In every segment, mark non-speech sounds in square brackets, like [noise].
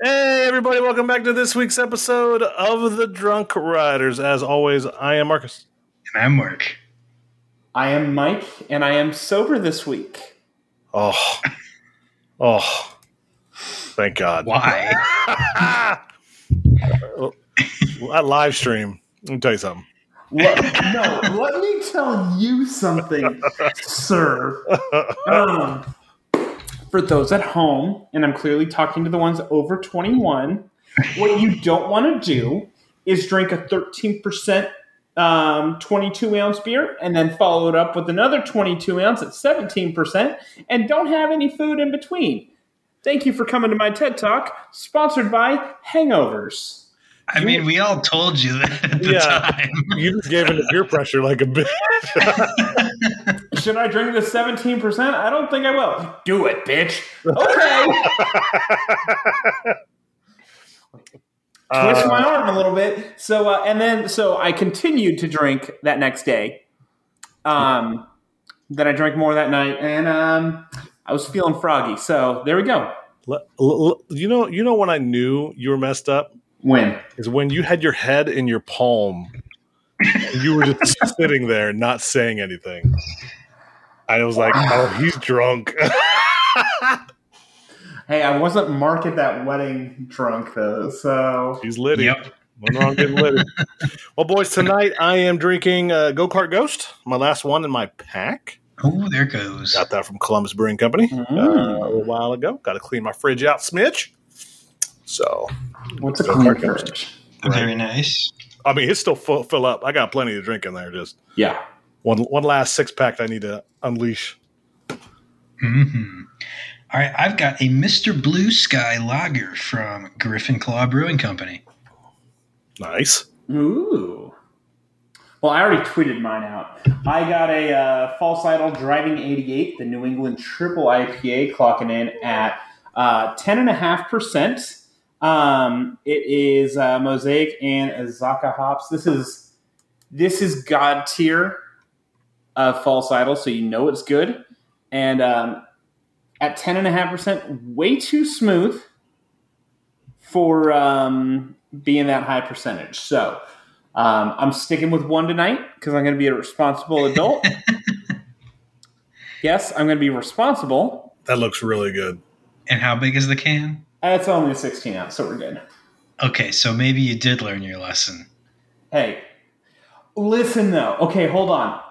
Hey, everybody, welcome back to this week's episode of The Drunk Riders. As always, I am Marcus. And I'm Mark. I am Mike, and I am sober this week. Oh, oh, thank God. Why? [laughs] that live stream, let me tell you something. Let, no, let me tell you something, sir. [laughs] Um, for those at home, and I'm clearly talking to the ones over 21, what you don't want to do is drink a 13% um, 22 ounce beer and then follow it up with another 22 ounce at 17% and don't have any food in between. Thank you for coming to my TED Talk, sponsored by Hangovers. I mean, we all told you that at the Yeah. time. You just gave into peer pressure like a bitch. [laughs] Should I drink the 17%? I don't think I will. Do it, bitch. Okay. [laughs] [laughs] Twist my arm a little bit. So, uh, and then, so I continued to drink that next day. Um, then I drank more that night, and um, I was feeling froggy. So there we go. You know, you know when I knew you were messed up Win. is when you had your head in your palm. you were just [laughs] sitting there, not saying anything. I was like, [sighs] "Oh, he's drunk." [laughs] Hey, I wasn't Mark at that wedding drunk though, so he's litty. Yep. When wrong, getting litty. [laughs] well, boys, tonight I am drinking uh, Go Kart Ghost, my last one in my pack. Oh, there goes. Got that from Columbus Brewing Company uh, Mm. a while ago. Got to clean my fridge out, smidge. So, what's a Go clean Kart Ghost. Very nice. I mean, it's still full, fill up. I got plenty to drink in there. Just Yeah. One one last six pack I need to unleash. hmm All right, I've got a Mr. Blue Sky Lager from Griffin Claw Brewing Company. Nice. Ooh. Well, I already tweeted mine out. I got a uh, False Idol Driving 88, the New England Triple IPA, clocking in at uh, 10.5%. Um, it is uh, Mosaic and Azacca hops. This is this is God tier of False Idol, so you know it's good. And um, at 10.5%, way too smooth for um, being that high percentage. So um, I'm sticking with one tonight because I'm going to be a responsible adult. [laughs] yes, I'm going to be responsible. That looks really good. And how big is the can? It's only a 16 ounce, so we're good. Okay, so maybe you did learn your lesson. Hey, listen though. Okay, hold on.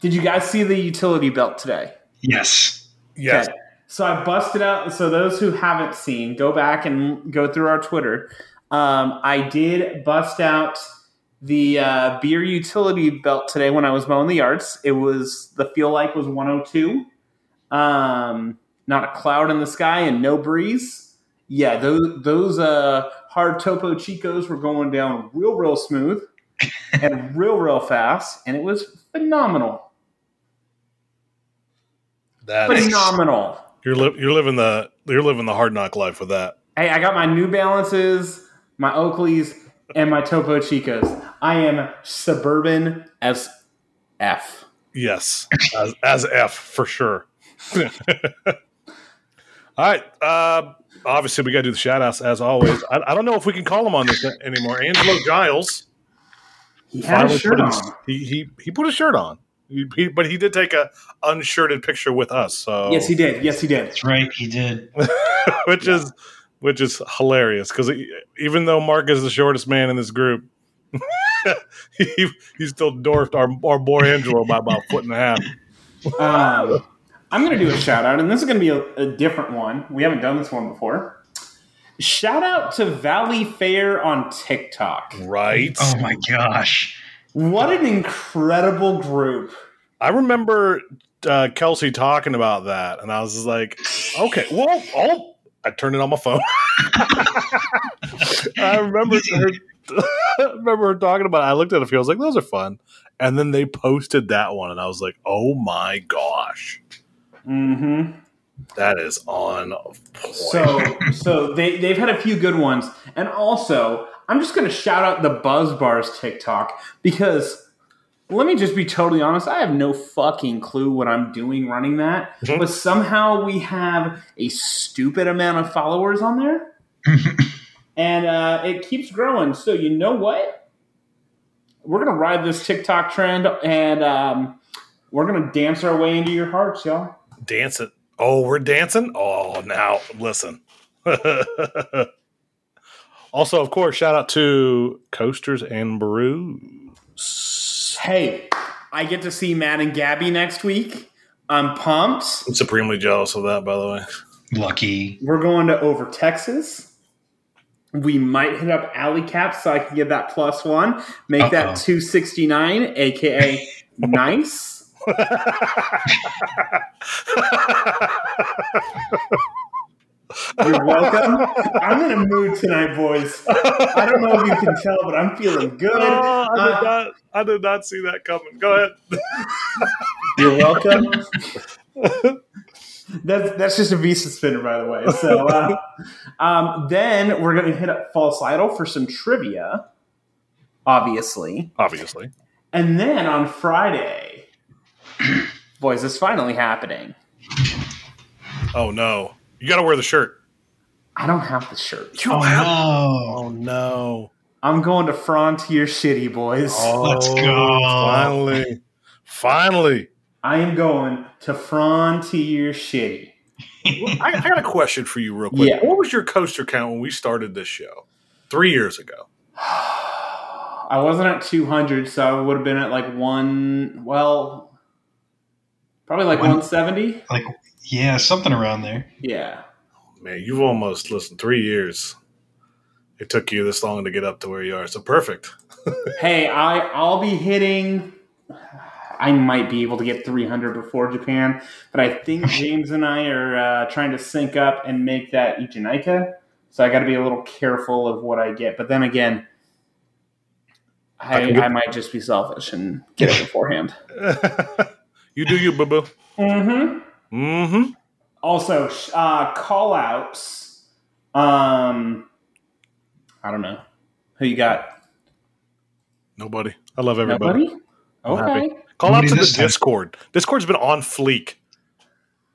Did you guys see the utility belt today? Yes. Yes. Okay. So I busted out. So those who haven't seen, go back and go through our Twitter. Um, I did bust out the uh, beer utility belt today when I was mowing the yards. It was the feel like was 102. Um, not a cloud in the sky and no breeze. Yeah, those those uh, hard Topo Chicos were going down real real smooth [laughs] and real real fast, and it was phenomenal. That's Phenomenal. you're li- you're living the you're living the hard knock life with that. Hey, I got my New Balances, my Oakleys, and my Topo Chicos. I am suburban as F. Yes, as, as F for sure. [laughs] All right. Uh, obviously, we got to do the shout outs as always. I, I don't know if we can call him on this anymore. Angelo Giles. He had a shirt put on. his- He, he, he put a shirt on. He, he- but he did take a unshirted picture with us. So Yes, he did. Yes, he did. That's right, he did. [laughs] which is which is hilarious because even though Mark is the shortest man in this group, [laughs] he he still dwarfed our our boy Angelo by about a foot and a half. Um, I'm going to do a shout out, and this is going to be a, a different one. We haven't done this one before. Shout out to Valleyfair on TikTok. Right. Oh my gosh. What an incredible group. I remember uh, Kelsey talking about that, and I was like, okay, well, oh, I turned it on my phone. [laughs] I remember her, [laughs] I remember her talking about it. I looked at it, I was like, those are fun. And then they posted that one, and I was like, oh my gosh, Mm-hmm. that is on point. So, so they they've had a few good ones, and also I'm just going to shout out the Buzz Bars TikTok because let me just be totally honest. I have no fucking clue what I'm doing running that, Mhm. but somehow we have a stupid amount of followers on there. [laughs] and uh, it keeps growing. So you know what? We're gonna ride this TikTok trend, and um, we're gonna dance our way into your hearts, y'all. Dance it. Oh, we're dancing? Oh, now listen. [laughs] also, of course, shout out to Coasters and Brews. Hey, I get to see Matt and Gabby next week. I'm pumped. I'm supremely jealous of that, by the way. Lucky. We're going to over Texas. We might hit up Alley Cap so I can get that plus one. Make Uh-oh. that 269, aka [laughs] nice. [laughs] You're welcome. [laughs] I'm in a mood tonight, boys. I don't know if you can tell, but I'm feeling good. Oh, I, did Uh, not, I did not see that coming. Go ahead. [laughs] You're welcome. that's that's just a Visa spinner, by the way. So uh, um, then we're going to hit up False Idol for some trivia, obviously, Obviously. and then on Friday, [clears throat] boys, it's finally happening. Oh, no. You got to wear the shirt. I don't have the shirt. You Oh have- no. Oh, no. I'm going to Frontier Shitty, boys. Oh, Let's go. Finally. Finally. I am going to Frontier Shitty. [laughs] I, I got a question for you, real quick. Yeah. What was your coaster count when we started this show? Three years ago. [sighs] I wasn't at 200, so I would have been at like one. Well, probably like One- 170. Like yeah, something around there. Yeah. Man, you've almost, listened three years. It took you this long to get up to where you are. So perfect. [laughs] Hey, I I'll be hitting. I might be able to get 300 before Japan, but I think [laughs] James and I are uh, trying to sync up and make that Eejanaika. So I got to be a little careful of what I get. But then again, I I, get- I might just be selfish and get it beforehand. [laughs] you do you, boo boo. Mm-hmm. Mm-hmm. Also, uh, call outs. Um, I don't know who you got. Nobody. I love everybody. Nobody. Okay. Call out to the time. Discord. Discord's been on fleek.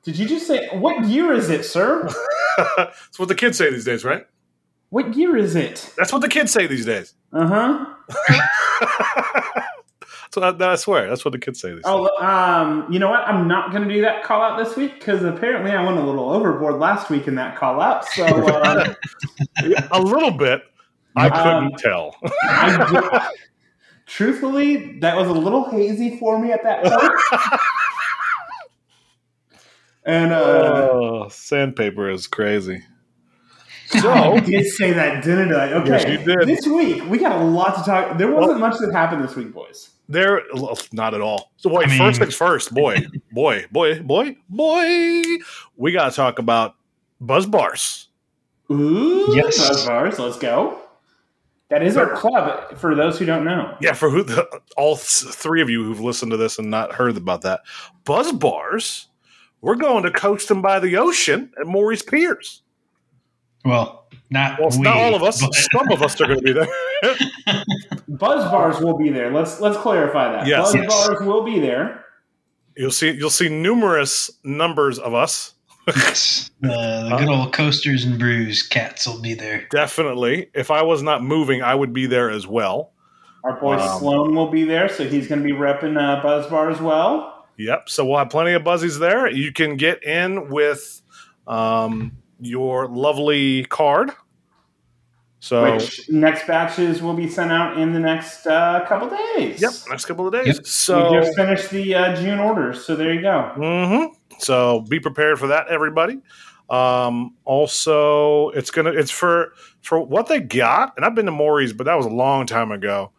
Did you just say what year is it, sir? [laughs] That's what the kids say these days, right? What year is it? That's what the kids say these days. Uh huh. [laughs] so I, I swear, that's what the kids say these. Oh, um, you know what? I'm not going to do that call out this week because apparently I went a little overboard last week in that call out. So [laughs] um, A little bit. I couldn't Um, tell. I [laughs] do, truthfully, that was a little hazy for me at that point. [laughs] And uh, oh, sandpaper is crazy. I So, [laughs] did say that, didn't I? Okay. Yes, you did. This week we got a lot to talk. There wasn't much that happened this week, boys. there, not at all. So, wait, I mean- first things first, boy, boy, boy, boy, boy. We got to talk about buzz bars. Ooh, Yes. Buzz bars. Let's go. That is our club. For those who don't know, Yeah, for who the, all th- three of you who've listened to this and not heard about that, Buzz Bars, we're going to coast them by the ocean at Morey's Piers. Well, not Well, we, not all of us. but- Some of us are going to be there. [laughs] Buzz bars will be there. Let's let's clarify that. Yes. Buzz Yes. bars will be there. you'll see. You'll see numerous numbers of us. yes, the, the good old coasters and brews cats will be there. Definitely. If I was not moving, I would be there as well. Our boy Um, Sloan will be there, so he's going to be repping uh, Buzz bar as well. Yep. So we'll have plenty of buzzies there. You can get in with um, your lovely card. So Which next batches will be sent out in the next uh, couple days. yep, next couple of days. Yep. So we just finished the uh, June orders, so there you go. hmm So be prepared for that, everybody. Um, also, it's gonna it's for for what they got, and I've been to Morey's, but that was a long time ago.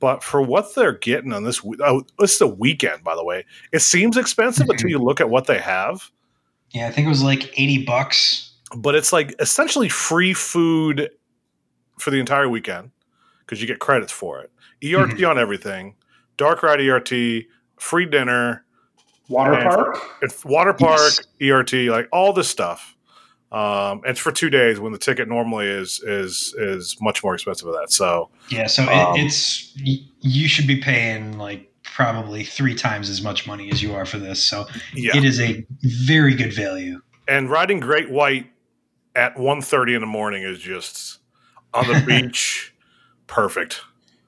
But for what they're getting on this, oh, this is a weekend, by the way. It seems expensive Mhm. [laughs] until you look at what they have, Yeah, I think it was like eighty bucks. But it's like essentially free food for the entire weekend because you get credits for it. ERT on everything, dark ride ERT, free dinner, Water And- park. It's water park, Yes. ERT, like all this stuff. Um, it's for two days when the ticket normally is is is much more expensive than that. So Yeah, so Um, it, it's you should be paying like probably three times as much money as you are for this. So yeah, it is a very good value. and riding Great White at 1.30 in the morning is just on the [laughs] beach. Perfect.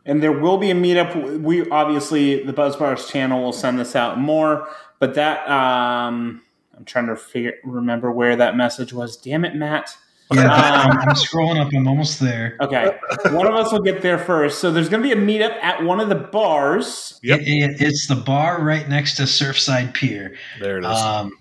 And there will be a meetup. We obviously the Buzz Bars channel will send this out more, but that um, I'm trying to figure remember where that message was. Damn it, Matt. Yeah, Um, I'm, I'm scrolling up. I'm almost there. Okay, one of us will get there first. So there's going to be a meetup at one of the bars. Yep. It- it- it's the bar right next to Surfside Pier. There it is. Um,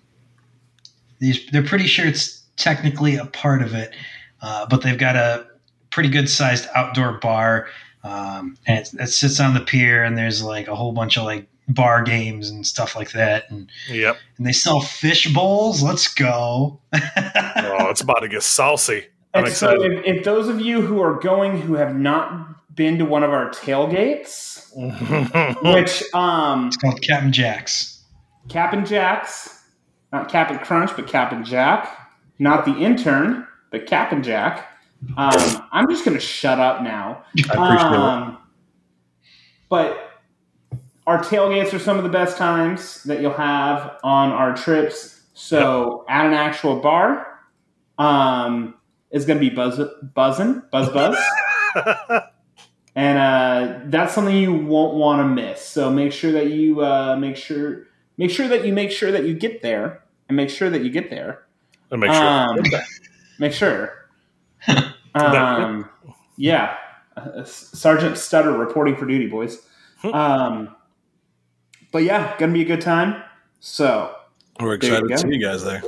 these, they're pretty sure it's technically a part of it, uh, but they've got a pretty good sized outdoor bar, um, and it, it sits on the pier. And there's like a whole bunch of like bar games and stuff like that, and, yep. and they sell fish bowls. Let's go! [laughs] Oh, it's about to get saucy. I'm And so if, if those of you who are going who have not been to one of our tailgates, [laughs] which um, It's called Captain Jack's. Cap and Jack's, not Cap and Crunch, but Cap and Jack, not the intern, but Cap and Jack. Um, I'm just going to shut up now. I appreciate Um, but our tailgates are some of the best times that you'll have on our trips. So at an actual bar, um, it's going to be buzz, buzzing, buzz, buzz. [laughs] and uh, that's something you won't want to miss. So make sure that you uh, make sure make sure that you make sure that you get there, and make sure that you get there. And make sure. Um, make sure. [laughs] Um, yeah, Uh, Sergeant Stutter reporting for duty, boys. Um, but yeah, gonna be a good time. So We're There you excited to see you guys there.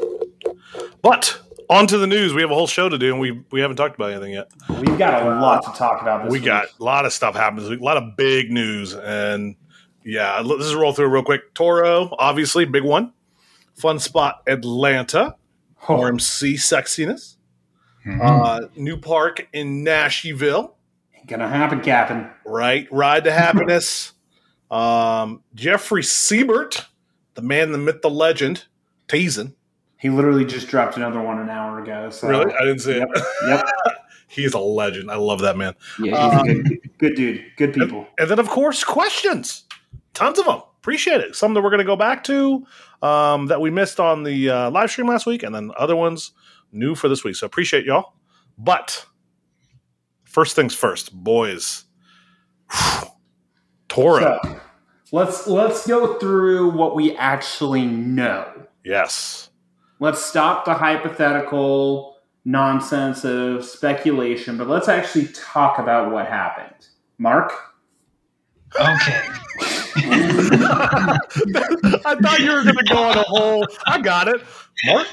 But on to the news. We have a whole show to do, and we we haven't talked about anything yet. we've got a lot to talk about. This we week. got a lot of stuff happening a lot of big news, and yeah, let's just roll through real quick. Toro, obviously, big one. Fun spot, Atlanta. Oh, RMC sexiness. Mhm. Uh, new park in Nashville. Ain't gonna happen, Captain. Right, ride to [laughs] happiness. um, Jeffrey Siebert, the man, the myth, the legend, teasing. He literally just dropped another one an hour ago. So Really, I didn't see Yep. it. Yep. [laughs] He's a legend. I love that man. Yeah, he's Um, a good, good dude. Good people. And then, of course, questions. Tons of them. Appreciate it. Some that we're going to go back to um, that we missed on the uh, live stream last week, and then other ones new for this week. So appreciate y'all. But first things first, boys. [sighs] Toro. So let's let's go through what we actually know. yes. Let's stop the hypothetical nonsense of speculation, but let's actually talk about what happened. Mark? Okay. [laughs] I thought you were going to go on a whole. I got it. Mark?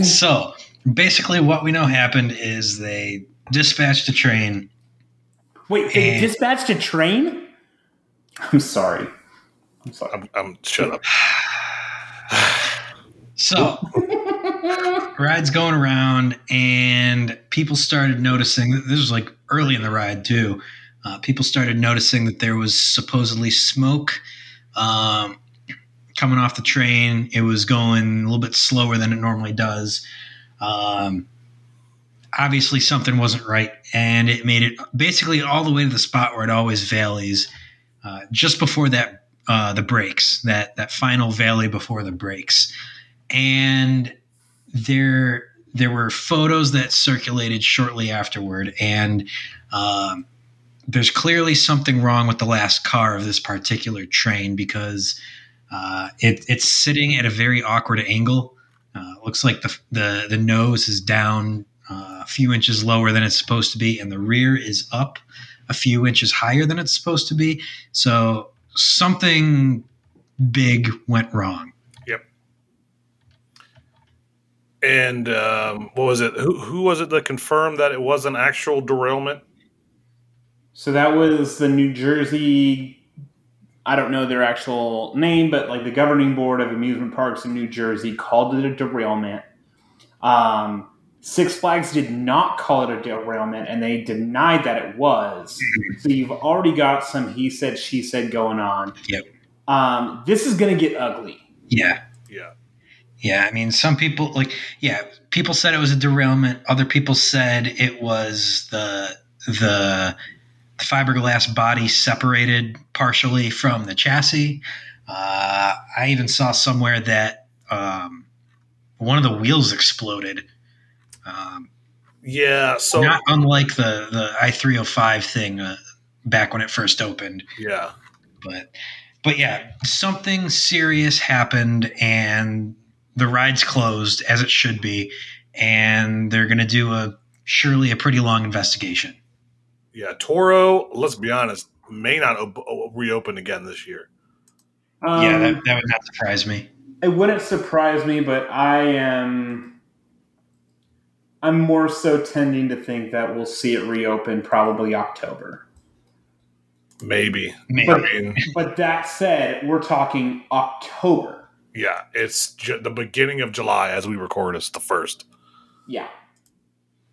[laughs] so basically, what we know happened is they dispatched a train. Wait, they And- dispatched a train? I'm sorry. I'm sorry. I'm, I'm shut up. [sighs] So [laughs] rides going around, and people started noticing. This was like early in the ride too. Uh, people started noticing that there was supposedly smoke um, coming off the train. It was going a little bit slower than it normally does. Um, obviously, something wasn't right, and it made it basically all the way to the spot where it always valleys, uh, just before that uh, the breaks, that that final valley before the breaks, and there there were photos that circulated shortly afterward, and um, there's clearly something wrong with the last car of this particular train because uh, it, it's sitting at a very awkward angle. Uh, looks like the, the the nose is down uh, a few inches lower than it's supposed to be, and the rear is up a few inches higher than it's supposed to be. So something big went wrong. Yep. And um, what was it? Who, who was it that confirmed that it was an actual derailment? So that was the New Jersey. I don't know their actual name, but like the governing board of amusement parks in New Jersey called it a derailment. Um, Six Flags did not call it a derailment, and they denied that it was. So you've already got some he said, she said going on. Yep. Um, this is going to get ugly. Yeah. Yeah. Yeah, I mean, some people like, yeah, people said it was a derailment. Other people said it was the the fiberglass body separated partially from the chassis. Uh, I even saw somewhere that um, one of the wheels exploded. Um, yeah, so not unlike the the i three hundred five thing uh, back when it first opened. Yeah, but but yeah, something serious happened, and the ride's closed as it should be, and they're going to do a surely a pretty long investigation. Yeah, Toro. Let's be honest, may not op- reopen again this year. Um, yeah, that, that would not surprise me. It wouldn't surprise me, but I am. I'm more so tending to think that we'll see it reopen probably October. Maybe. Maybe. But, I mean, but that said, we're talking October. Yeah, it's ju- the beginning of July as we record. It's the first. Yeah.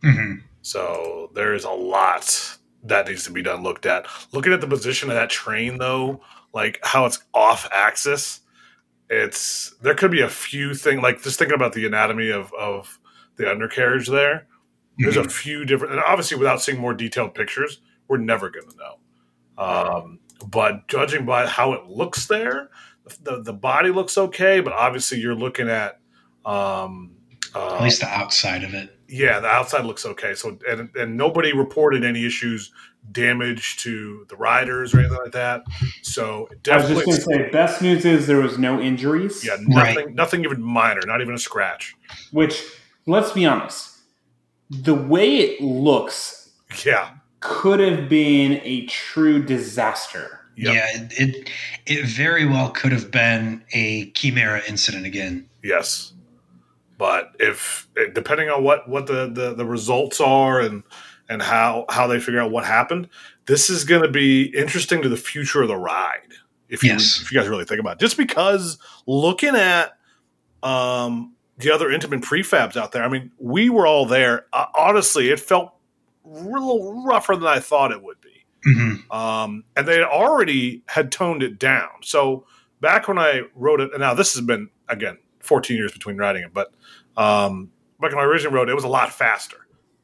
Mm-hmm. So there is a lot that needs to be done. Looked at. Looking at the position of that train, though, like how it's off axis, it's there could be a few things. Like just thinking about the anatomy of of the undercarriage there. There's Mm-hmm. a few different, and obviously, without seeing more detailed pictures, we're never going to know. Um, but judging by how it looks there, the, the body looks okay, but obviously you're looking at um, uh, At least the outside of it. Yeah, the outside looks okay. So and and nobody reported any issues, damage to the riders or anything like that. So I was just definitely, going to say, best news is there was no injuries. yeah, nothing, nothing even minor, not even a scratch. Which, let's be honest, the way it looks Yeah, could have been a true disaster. Yep. Yeah, it, it it very well could have been a Chimera incident again. yes, but if depending on what what the the, the results are and and how how they figure out what happened, this is going to be interesting to the future of the ride. If you Yes. if you guys really think about it, just because looking at um, the other Intamin prefabs out there, I mean, we were all there. Uh, honestly, it felt a little rougher than I thought it would be. Mm-hmm. Um, and they already had toned it down. So back when I wrote it, and now this has been again 14 years between writing it, but um, back when I originally wrote it, it was a lot faster.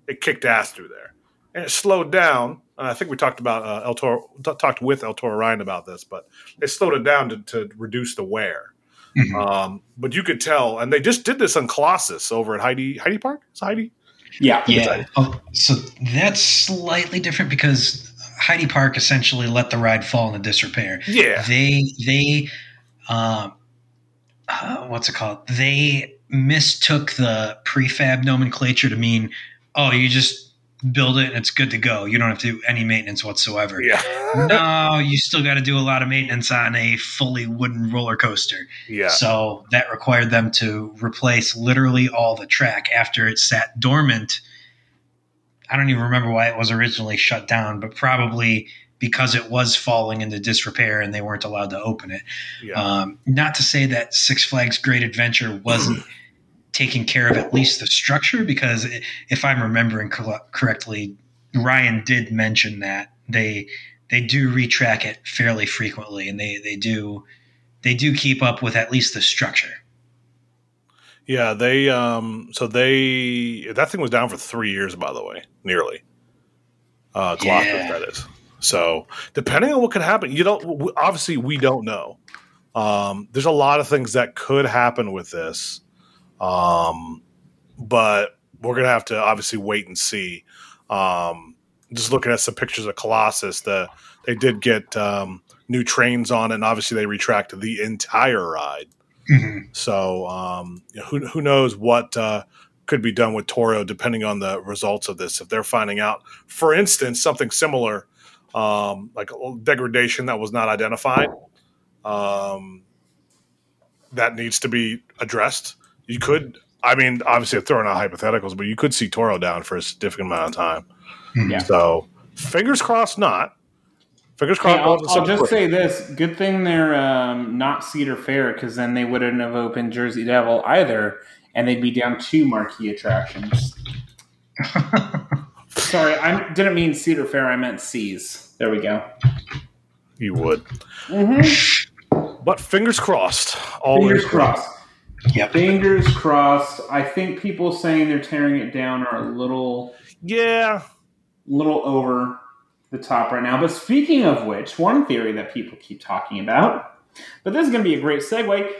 It kicked ass through there, and it slowed down. And I think we talked about uh, El Toro, t- talked with El Toro Ryan about this, but they slowed it down to, to reduce the wear. Mhm. Um, but you could tell, and they just did this on Colossus over at Heidi Heide Park. Is it Heidi? Yeah. Yeah. Oh, so that's slightly different because Heide Park essentially let the ride fall into disrepair. Yeah, They they um, uh, what's it called? They mistook the prefab nomenclature to mean, oh, you just build it and it's good to go. You don't have to do any maintenance whatsoever. yeah, no, you still got to do a lot of maintenance on a fully wooden roller coaster. yeah. So that required them to replace literally all the track after it sat dormant. I don't even remember why it was originally shut down, but probably because it was falling into disrepair and they weren't allowed to open it. yeah. Um, not to say that Six Flags Great Adventure wasn't [clears throat] taking care of at least the structure, because i- if I'm remembering cor- correctly, Ryan did mention that they they do retrack it fairly frequently, and they they do they do keep up with at least the structure. Yeah, they um so they that thing was down for three years, by the way, nearly. Uh Colossus, Yeah. that is. So depending on what could happen, you don't obviously we don't know. Um there's a lot of things that could happen with this. Um but we're gonna have to obviously wait and see. Um just looking at some pictures of Colossus, the they did get um new trains on it, and obviously they retracked the entire ride. So um, who who knows what uh, could be done with Toro depending on the results of this. If they're finding out, for instance, something similar, um, like a degradation that was not identified, um, that needs to be addressed. You could, I mean, obviously, I'm throwing out hypotheticals, but you could see Toro down for a significant amount of time. Mhm. Yeah. So fingers crossed, not. Fingers Hey, crossed. I'll, I'll just quick. say this: good thing they're um, not Cedar Fair, because then they wouldn't have opened Jersey Devil either, and they'd be down two marquee attractions. [laughs] Sorry, I didn't mean Cedar Fair. I meant Seas. There we go. you would, Mm-hmm. but fingers crossed. All Fingers is- crossed. Yep. Fingers crossed. I think people saying they're tearing it down are a little, Yeah, little over the top right now. But speaking of which, one theory that people keep talking about, but this is going to be a great segue.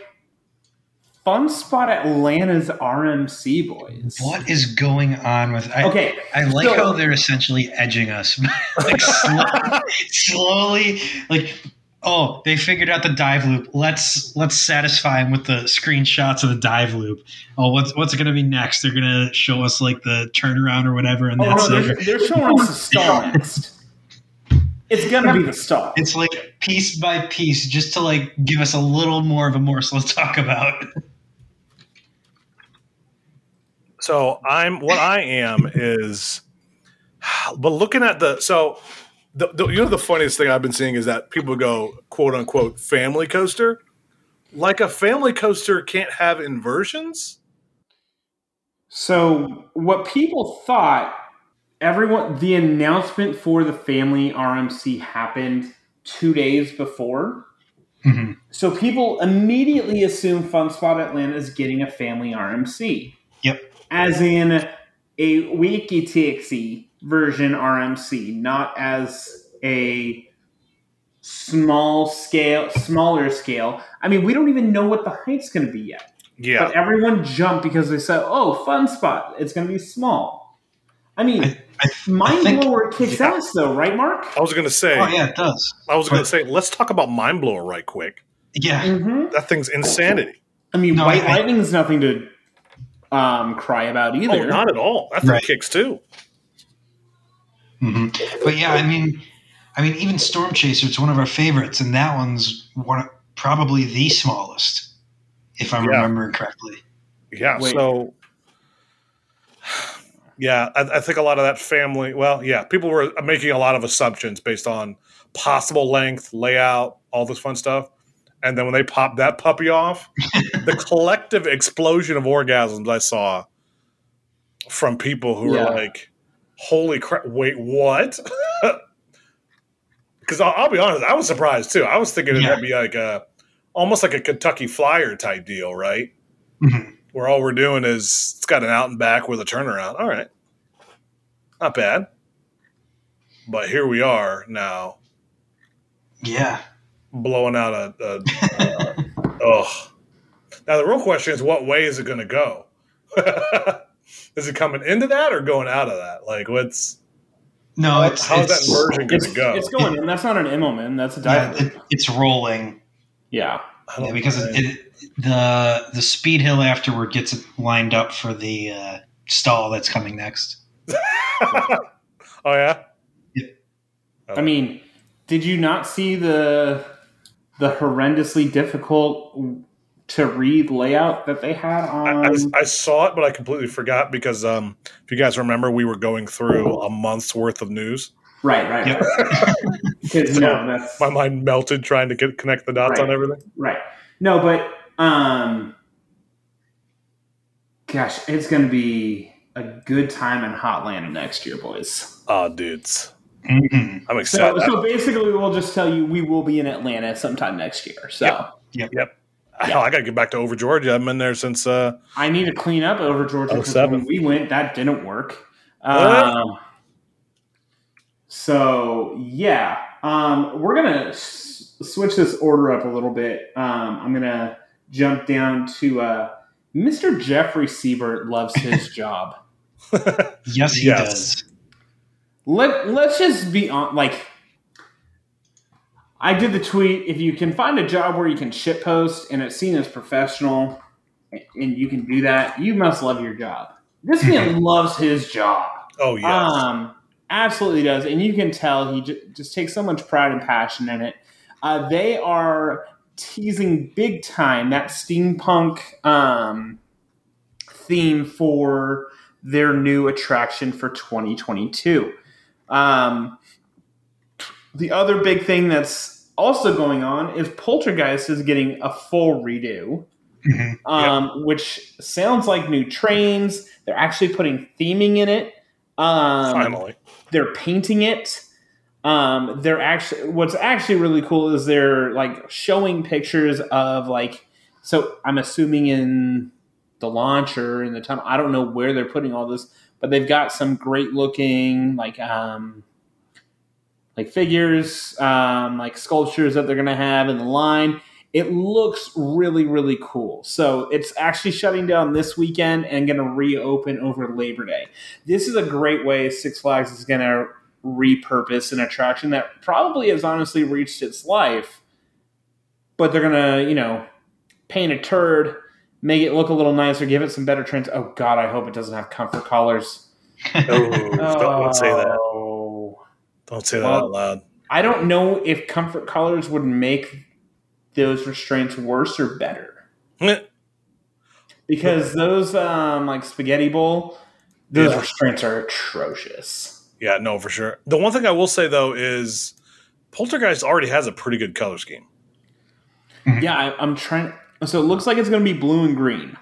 Fun Spot Atlanta's RMC boys. What is going on with? I, Okay, I like so- how they're essentially edging us, [laughs] like slowly, slowly, like oh, they figured out the dive loop. Let's let's satisfy them with the screenshots of the dive loop. Oh, what's what's going to be next? They're going to show us like the turnaround or whatever, and Oh, that's no, it. they're, they're showing us the stall [laughs] next. It's gonna be the stall. It's like piece by piece, just to like give us a little more of a morsel to talk about. [laughs] So I'm what I am is, but looking at the so the, the you know the funniest thing I've been seeing is that people go quote unquote family coaster, like a family coaster can't have inversions. So what people thought, everyone, the announcement for the family RMC happened two days before. Mhm. So people immediately assume Fun Spot Atlanta is getting a family RMC. Yep. As in a wiki tixie version RMC, not as a small scale, smaller scale. I mean, we don't even know what the height's going to be yet. Yeah, But everyone jumped because they said, "Oh, fun spot! It's going to be small." I mean, I- I- mind think- blower kicks yeah. ass, though, right, Mark? I was gonna say Oh yeah, it does. I was gonna say let's talk about Mine Blower right quick. Yeah, Mm-hmm. That thing's insanity. I mean, No, white I- lightning is nothing to um, cry about either. Oh, not at all. That thing Right. kicks too. hmm But yeah, I mean, I mean, even Storm Chaser, it's one of our favorites, and that one's one probably the smallest, if I'm Yeah. remembering correctly. Yeah. Wait. So, yeah, I, I think a lot of that family. Well, yeah, people were making a lot of assumptions based on possible length, layout, all this fun stuff. And then when they popped that puppy off, [laughs] the collective explosion of orgasms I saw from people who Yeah. were like, "Holy crap! Wait, what?" [laughs] Because I'll, I'll be honest, I was surprised too. I was thinking Yeah. it'd be like a almost like a Kentucky Flyer type deal, right? Mhm. where all we're doing is it's got an out and back with a turnaround. All right, not bad. But here we are now, Yeah. Blowing out a. a oh, [laughs] now the real question is, what way is it going to go? [laughs] is it coming into that or going out of that? Like, what's No, it's how's that version going It's, to go? it's going in. That's not an Immelmann. That's a yeah, dive. it, it's rolling. yeah. Yeah, because it, it, the the speed hill afterward gets it lined up for the uh, stall that's coming next. [laughs] oh yeah. Yeah. I mean, did you not see the the horrendously difficult to read layout that they had on? I, I saw it, but I completely forgot because um, if you guys remember, we were going through a month's worth of news. right, right, Yep. right. [laughs] So, no, that's My mind melted trying to get connect the dots Right. on everything. right. No, but um, gosh, it's going to be a good time in Hotlanta next year, boys. Oh, dudes, Mhm. I'm excited. so basically, we'll just tell you we will be in Atlanta sometime next year. So Yep. Hell, I got to get back to over Georgia. I've been there since. Uh, I need to clean up over Georgia because when we went, that didn't work. What? Um, so yeah, um, we're gonna s- switch this order up a little bit. Um, I'm gonna jump down to uh, Mr. Jeffrey Siebert loves his [laughs] job. Yes, he Yes. does. Let Let's just be on like. I did the tweet. If you can find a job where you can shit post and it's seen as professional, and you can do that, you must love your job. This man [laughs] loves his job. oh yeah, Um, absolutely does, and you can tell he j- just takes so much pride and passion in it. Uh, they are teasing big time that steampunk um, theme for their new attraction for 2022. Um, the other big thing that's also going on is Poltergeist is getting a full redo Mhm. um, which sounds like new trains. They're actually putting theming in it. Um, finally. they're painting it. Um, they're actually what's actually really cool is they're like showing pictures of like. So I'm assuming in the launch or in the tunnel. I don't know where they're putting all this, but they've got some great looking like um, like figures, um, like sculptures that they're gonna have in the line. It looks really, really cool. So it's actually shutting down this weekend and going to reopen over Labor Day. This is a great way Six Flags is going to repurpose an attraction that probably has honestly reached its life, but they're going to, you know, paint a turd, make it look a little nicer, give it some better trends. Oh, God, I hope it doesn't have comfort collars. [laughs] Oh, don't say that. Oh. Don't say that Well, out loud. I don't know if comfort collars would make those restraints worse or better because those um like spaghetti bowl those Yeah. restraints are atrocious. Yeah, no, for sure. The one thing I will say though is Poltergeist already has a pretty good color scheme. Yeah, I, I'm trying. So it looks like it's going to be blue and green.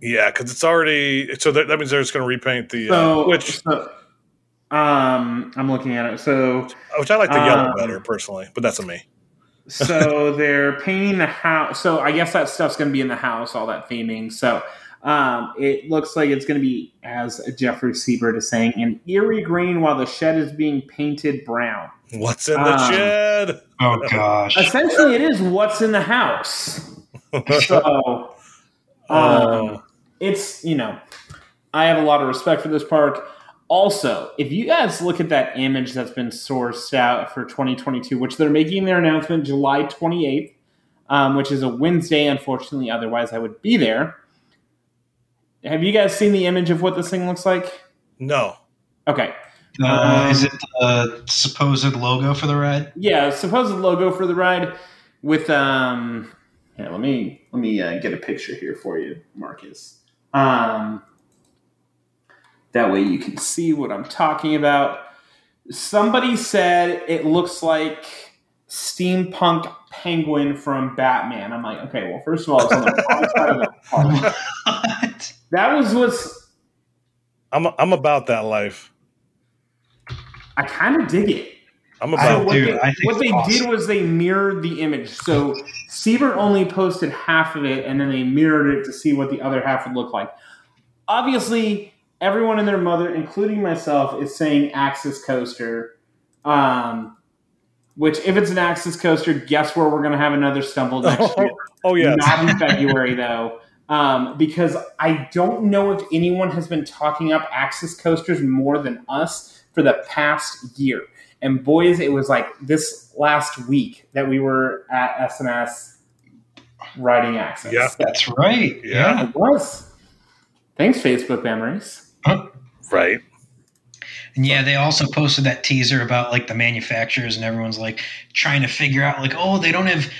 Yeah, because it's already so that, that means they're just going to repaint the So uh, which so, um I'm looking at it. So which I like the yellow um, better personally, but that's a me. [laughs] so they're painting the house. So I guess that stuff's going to be in the house, all that theming. So um, it looks like it's going to be, as Jeffrey Siebert is saying, an eerie green while the shed is being painted brown. What's in the Um, shed? Oh gosh. Essentially, it is what's in the house. So [laughs] um, it's you know, I have a lot of respect for this park. Also, if you guys look at that image that's been sourced out for 2022, which they're making their announcement July 28th, um, which is a Wednesday, unfortunately. Otherwise, I would be there. Have you guys seen the image of what this thing looks like? no. Okay. Uh, Um, is it the supposed logo for the ride? Yeah, supposed logo for the ride with um. Yeah, let me let me uh, get a picture here for you, Marcus. Um, that way you can see what I'm talking about. Somebody said it looks like steampunk penguin from Batman. I'm like, okay, well, first of all, it's on the wrong side of the [laughs] park. What? That was what's. I'm I'm about that life. I kind of dig it. I'm I So about what Dude, they, I think what they awesome. did was they mirrored the image. So Siebert only posted half of it, and then they mirrored it to see what the other half would look like. Obviously, everyone and their mother, including myself, is saying Axis Coaster. Um, which, if it's an Axis Coaster, guess where we're going to have another stumble next [laughs] year? Oh yeah. Not in February, though. Um, because I don't know if anyone has been talking up Axis coasters more than us for the past year. And boys, it was like this last week that we were at S&S riding Axis. Yeah. That's right. Yeah. It was. Thanks, Facebook memories. Right. And yeah, they also posted that teaser about like the manufacturers and everyone's like trying to figure out like, oh, they don't have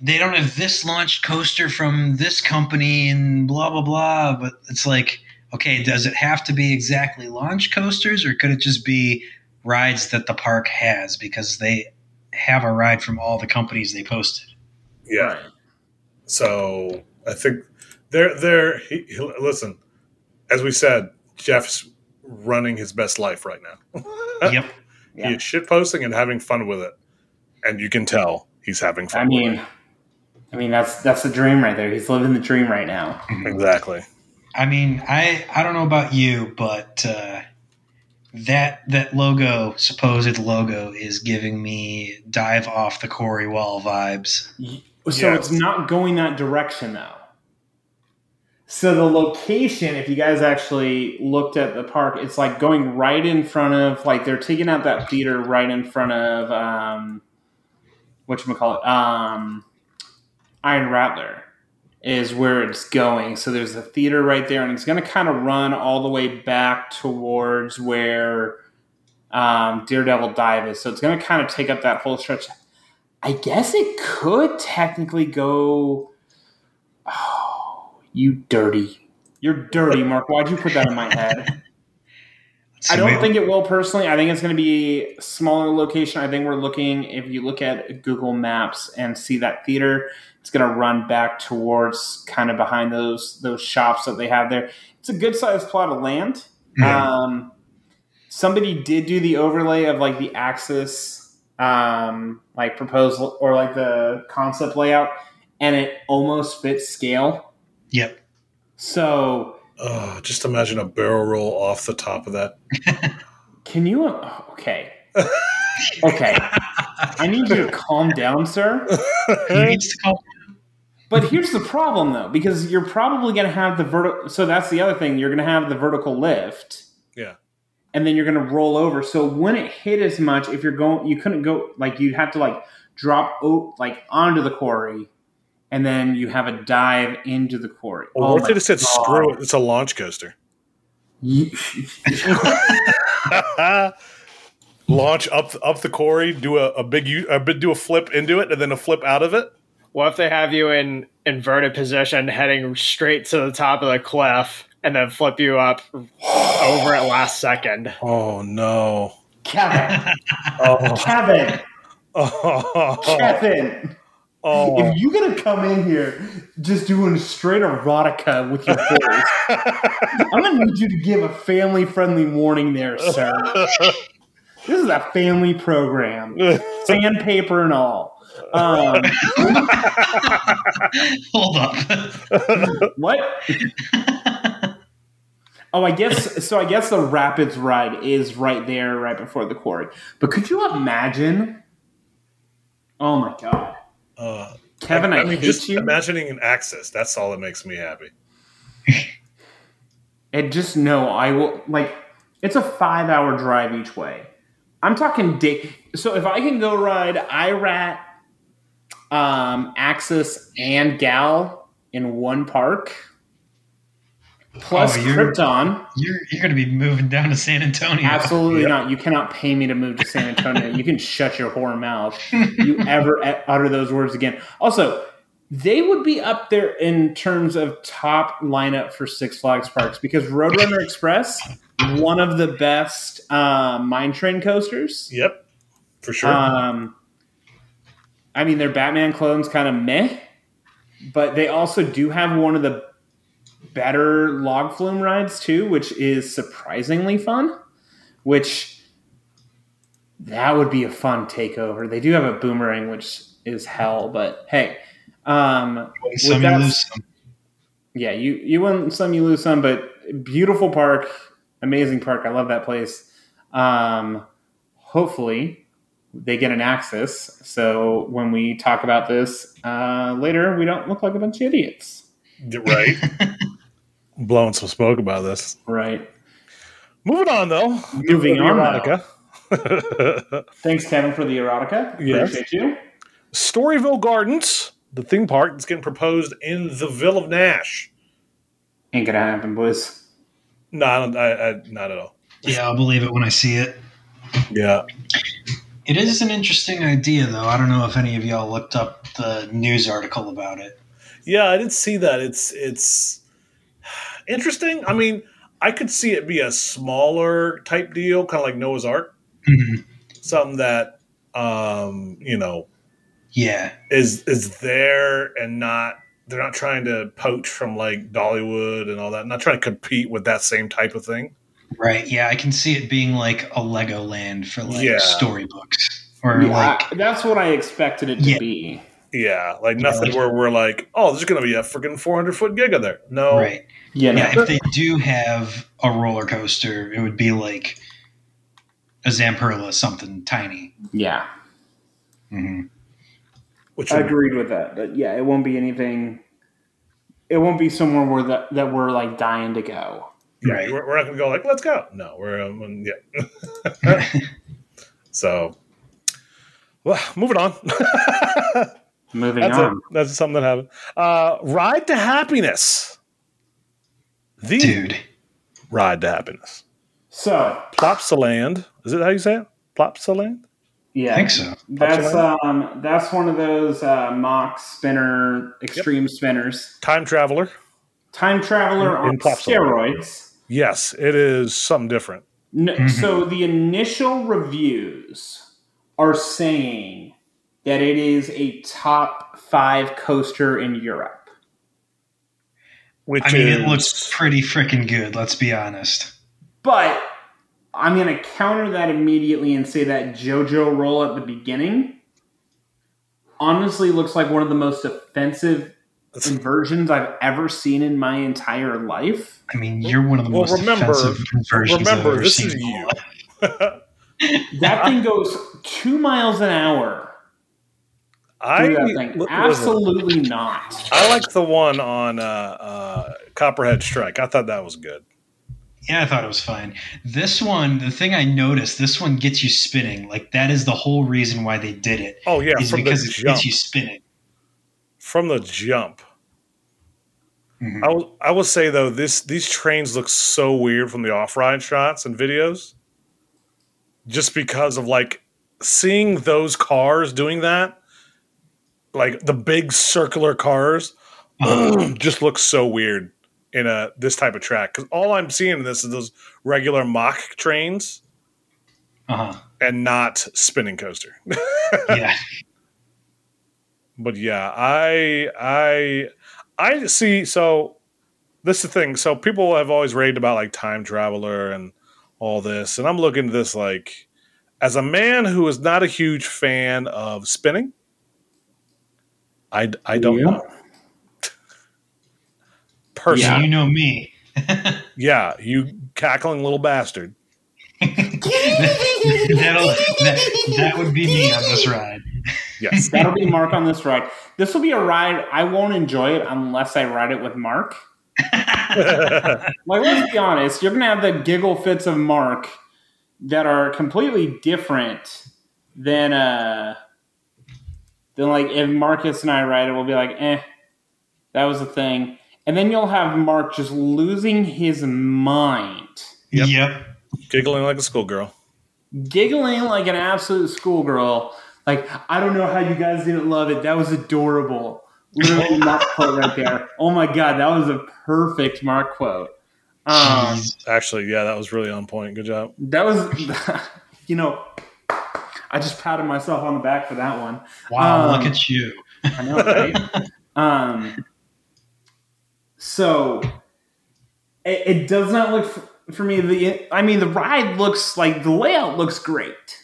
they don't have this launched coaster from this company and blah blah blah. But it's like, okay, does it have to be exactly launch coasters or could it just be rides that the park has because they have a ride from all the companies they posted? Yeah. So I think they're they're he, he- listen. As we said, Jeff's running his best life right now. [laughs] yep. Yeah. [laughs] He is shit posting and having fun with it, and you can tell he's having fun. I with mean, I mean that's that's the dream right there. He's living the dream right now. exactly. I mean, I I don't know about you, but uh, that that logo, supposed logo, is giving me dive off the quarry wall vibes. So Yes. it's not going that direction though. So the location, if you guys actually looked at the park, it's like going right in front of like they're taking out that theater right in front of um what you call it um Iron Rattler is where it's going. So there's a theater right there, and it's going to kind of run all the way back towards where um, Daredevil Dive is. So it's going to kind of take up that whole stretch. I guess it could technically go. Oh, [sighs] you dirty! You're dirty, Mark. Why'd you put that in my head? [laughs] Let's I don't wait- think it will personally. I think it's going to be a smaller location. I think we're looking, if you look at Google Maps and see that theater, it's going to run back towards kind of behind those those shops that they have there. It's a good sized plot of land. Yeah. Um, somebody did do the overlay of like the axis, um, like proposal or like the concept layout, and it almost fits scale. Yep. So Oh, just imagine a barrel roll off the top of that. [laughs] Can you? Okay. Okay. I need you to calm down, sir. [laughs] Who needs to calm But here's the problem, though, because you're probably going to have the vertical. So that's the other thing. You're going to have the vertical lift. Yeah. And then you're going to roll over. So when it hit as much, if you're going, you couldn't go like you'd have to like drop o- like onto the quarry, and then you have a dive into the quarry. Well, Oh what if my they just said, God. screw it, it's a launch coaster? [laughs] Launch up up the quarry, do a, a big u- a big do a flip into it, and then a flip out of it. What if they have you in inverted position heading straight to the top of the cliff and then flip you up over at last second? Oh no! Kevin, Oh, Kevin, oh, [laughs] Kevin. Oh. If you're gonna come in here just doing straight erotica with your voice, [laughs] I'm gonna need you to give a family-friendly warning there, sir. This is a family program, sandpaper and all. Um, [laughs] Hold up. what? Oh, I guess so. I guess the Rapids ride is right there, right before the quarry. But could you imagine? Oh my god, Uh, Kevin! I, I mean, just you. imagining an access. That's all that makes me happy. [laughs] And just know I will like it's a five hour drive each way. I'm talking day. So if I can go ride IRAT, um, Axis, and Gal in one park, plus Oh, you're- Krypton, You're you're going to be moving down to San Antonio. absolutely Yep. not. You cannot pay me to move to San Antonio. [laughs] you can shut your whore mouth. You ever utter those words again? Also. They would be up there in terms of top lineup for Six Flags parks because Roadrunner Express, one of the best uh, mine train coasters. Yep, for sure. Um, I mean, their Batman clones kind of meh, but they also do have one of the better log flume rides too, which is surprisingly fun. Which that would be a fun takeover. They do have a boomerang, which is hell, but hey, um, Win some, you lose some. yeah, you you win some, you lose some, but beautiful park, amazing park. I love that place. Um, hopefully, they get an access, so when we talk about this uh, later, we don't look like a bunch of idiots. right. [laughs] [laughs] Blowing some smoke about this. Right. Moving on, though. Moving on, erotica. [laughs] Thanks, Kevin, for the erotica. Yes. Appreciate you. Storyville Gardens, the theme park that's getting proposed in the Ville of Nash. Ain't gonna happen, boys. No, I don't, I, I, not at all. Yeah, I'll believe it when I see it. Yeah. It is an interesting idea, though. I don't know if any of y'all looked up the news article about it. Yeah, I did see that. It's it's interesting. I mean, I could see it be a smaller type deal, kind of like Noah's Ark, Mhm. something that um, you know Yeah, is is there and not they're not trying to poach from like Dollywood and all that. Not trying to compete with that same type of thing. right. Yeah, I can see it being like a Legoland for like Yeah. storybooks or Yeah, like that's what I expected it to Yeah. be. Yeah, like nothing like- where we're like, oh, there's going to be a freaking 400 foot giga there. No, right. Yeah, no. Yeah, if they do have a roller coaster, it would be like a Zamperla, something tiny. yeah. hmm which I would- agreed with that. But yeah, it won't be anything. It won't be somewhere where that that we're like dying to go. yeah, Right. we're, we're not going to go like, let's go. No, we're um, yeah. [laughs] so, well, moving on. Moving that's on. it. That's something that happened. Uh, Ride to Happiness. The Dude, Ride to Happiness. So Plopsaland. Is it how you say it? Plopsaland? yeah, I think so. That's um that's one of those uh, Mack spinner extreme spinners. Time Traveler. Time traveler In- on in steroids. Yes, it is something different. No, Mhm. So the initial reviews are saying that it is a top five coaster in Europe. Which I mean, is, it looks pretty freaking good. Let's be honest. But I'm going to counter that immediately and say that JoJo roll at the beginning honestly looks like one of the most offensive inversions I've ever seen in my entire life. I mean, you're one of the Well, most remember- offensive conversions I've ever this seen is you. [laughs] [laughs] That thing goes two miles an hour I through that thing. Absolutely not. I like the one on uh, uh, Copperhead Strike. I thought that was good. Yeah, I thought it was fine. This one, the thing I noticed, this one gets you spinning. Like that is the whole reason why they did it. Oh yeah, is from the because it jump. gets you spinning. From the jump. Mhm. I will. I will say though, this these trains look so weird from the off ride shots and videos, just because of like seeing those cars doing that, like the big circular cars, Uh-huh. [clears throat] just looks so weird in a this type of track. Because all I'm seeing in this is those regular Mack trains Uh-huh. and not spinning coaster. [laughs] Yeah. but yeah, I I I see. So this is the thing. So people have always raved about like time traveler and all this, and I'm looking at this like as a man who is not a huge fan of spinning. I I don't Yeah. know. Personally, You know me. [laughs] yeah, you cackling little bastard. [laughs] That'll, that, that would be me on this ride. Yes. [laughs] That'll be Mark on this ride. This will be a ride I won't enjoy it unless I ride it with Mark. Like, let's be honest, you're gonna have the giggle fits of Mark that are completely different than uh than like if Marcus and I write it, we'll be like, eh, that was a thing. And then you'll have Mark just losing his mind, Yep. Yep. Giggling like a schoolgirl. giggling like an absolute schoolgirl. Like, I don't know how you guys didn't love it. That was adorable. Literally, [laughs] Mark quote right there. Oh my god, that was a perfect Mark quote. Um, Actually, yeah, that was really on point. Good job. That was, [laughs] you know, I just patted myself on the back for that one. Wow, um, look at you. I know, right? [laughs] um, so it, it does not look for, for me. The I mean, the ride looks like the layout looks great.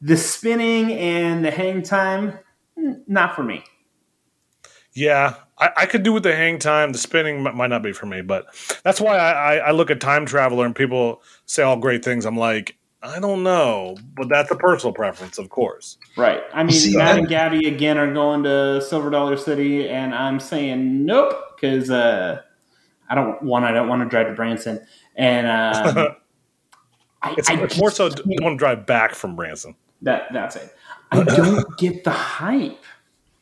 The spinning and the hang time, not for me. Yeah, I, I could do with the hang time. The spinning might not be for me, but that's why I, I, I look at time traveler and people say all great things. I'm like, I don't know, but that's a personal preference, of course. Right. I mean, See, Matt that- and Gabby again are going to Silver Dollar City, and I'm saying nope because uh, I don't one. I don't want to drive to Branson, and um, [laughs] I, It's, I it's more so don't want to drive back from Branson. That that's it. I don't [laughs] get the hype.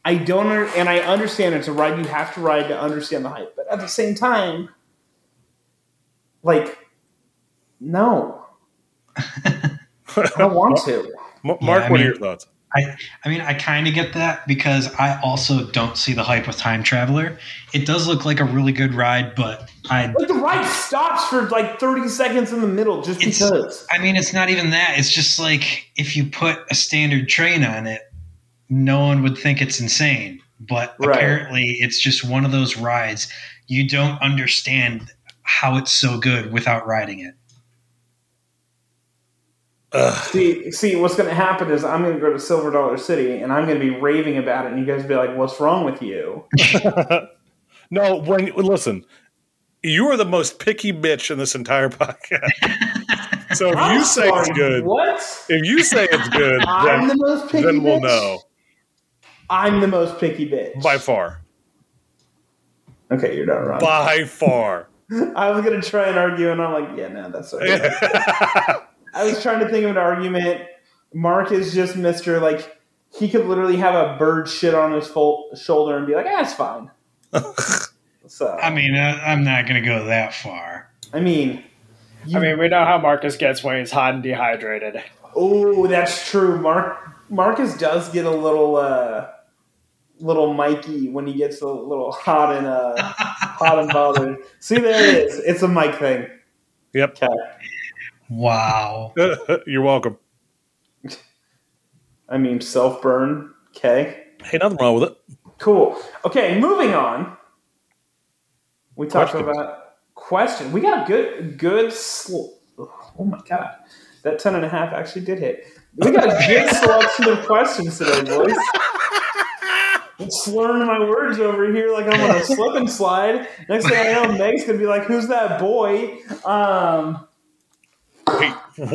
I don't, and I understand it's a ride you have to ride to understand the hype, but at the same time, like, no, I don't want to. M- Mark, Yeah, what mean- are your thoughts? I, I mean, I kind of get that because I also don't see the hype with Time Traveler. It does look like a really good ride, but I, Like the ride stops for like thirty seconds in the middle just It's- because. I mean, it's not even that. It's just like if you put a standard train on it, no one would think it's insane. But Right. apparently, it's just one of those rides you don't understand how it's so good without riding it. Ugh. See, see, what's going to happen is I'm going to go to Silver Dollar City and I'm going to be raving about it, and you guys will be like, "What's wrong with you?" [laughs] no, when listen, you are the most picky bitch in this entire [laughs] podcast. so if you I'm say it's good, What? if you say it's good, [laughs] I'm then, the most picky. then we'll bitch? know I'm the most picky bitch. by far. Okay, you're not wrong. By far. I was gonna try and argue, and I'm like, yeah, no, that's okay. I was trying to think of an argument. Mark is just Mister like he could literally have a bird shit on his fol- shoulder and be like, ah, it's fine. [laughs] so I mean, uh, I'm not going to go that far. I mean, I mean, we know how Marcus gets when he's hot and dehydrated. oh, that's true. Mark Marcus does get a little uh, little Mikey when he gets a little hot and uh, hot and bothered. [laughs] See, there it is. It's a Mike thing. Yep. Okay. Wow. [laughs] You're welcome. I mean, self burn. Okay. Hey, nothing wrong with it. Cool. Okay, moving on. We talked Questions. about question. We got a good, good. Sl- oh my god, that ten and a half actually did hit. We got a good [laughs] selection of questions today, boys. I'm slurring my words over here like I'm on a slip and slide. Next thing I know, Meg's gonna be like, "Who's that boy?" Um, Wait,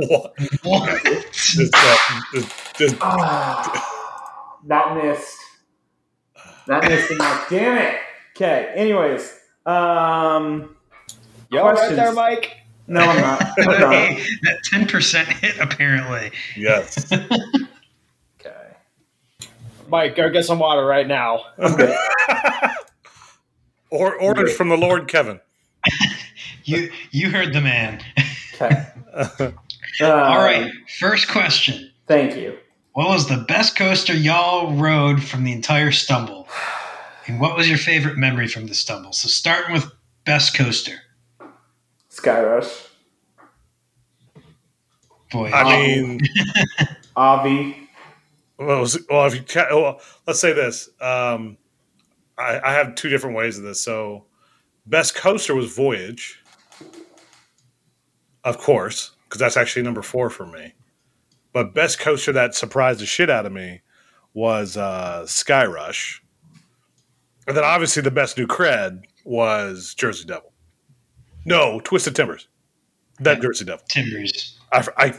what? What? This, uh, this, this, Ah, that missed. That missed the mark. [laughs] Damn it. Okay. Anyways, um, Yo, right there, Mike. no, I'm not. [laughs] I'm not. Hey, that ten percent hit apparently. yes. [laughs] Okay. Mike, go get some water right now. I'm or orders from the Lord Kevin. You you heard the man. Okay. Uh, [laughs] All right, first question. Thank you. What was the best coaster y'all rode from the entire stumble? And what was your favorite memory from the stumble? So starting with best coaster. Sky Rush. Boy, I mean, [laughs] Avi. well, was- well, if you ca- well, let's say this. Um, I, I have two different ways of this. So, best coaster was Voyage, of course, because that's actually number four for me. But best coaster that surprised the shit out of me was uh, Sky Rush, and then obviously the best new cred was Jersey Devil. No, Twisted Timbers. That Jersey Devil. Timbers. I, I,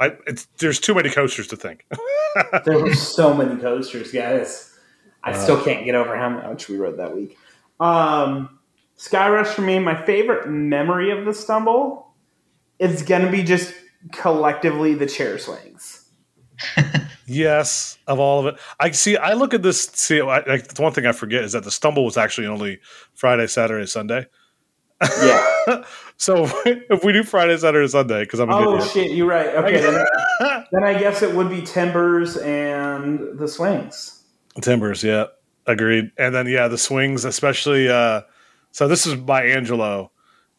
I it's, there's too many coasters to think. [laughs] There were so many coasters, guys. I Uh. still can't get over how much we rode that week. Um, Sky Rush for me, my favorite memory of the stumble going to be just collectively the chair swings. [laughs] yes, of all of it. I see. I look at this. See, I, I, the one thing I forget is that the stumble was actually only Friday, Saturday, Sunday. Yeah. [laughs] So [laughs] if we do Friday, Saturday, Sunday, because I'm oh idiot. shit, you're right. Okay, then, then I guess it would be Timbers and the swings. Timbers, yeah, agreed. And then yeah, the swings, especially. Uh, so this is by Angelo.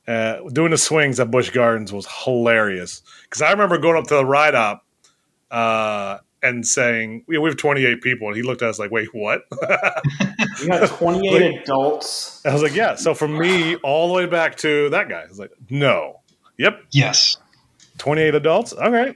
Uh, doing the swings at Busch Gardens was hilarious because I remember going up to the ride up uh, and saying, "We we have 28 people," and he looked at us like, "Wait, what?" [laughs] We got 28 adults. I was like, "Yeah." So from me all the way back to that guy, I was like, "No, yep, Yes. 28 adults, all right."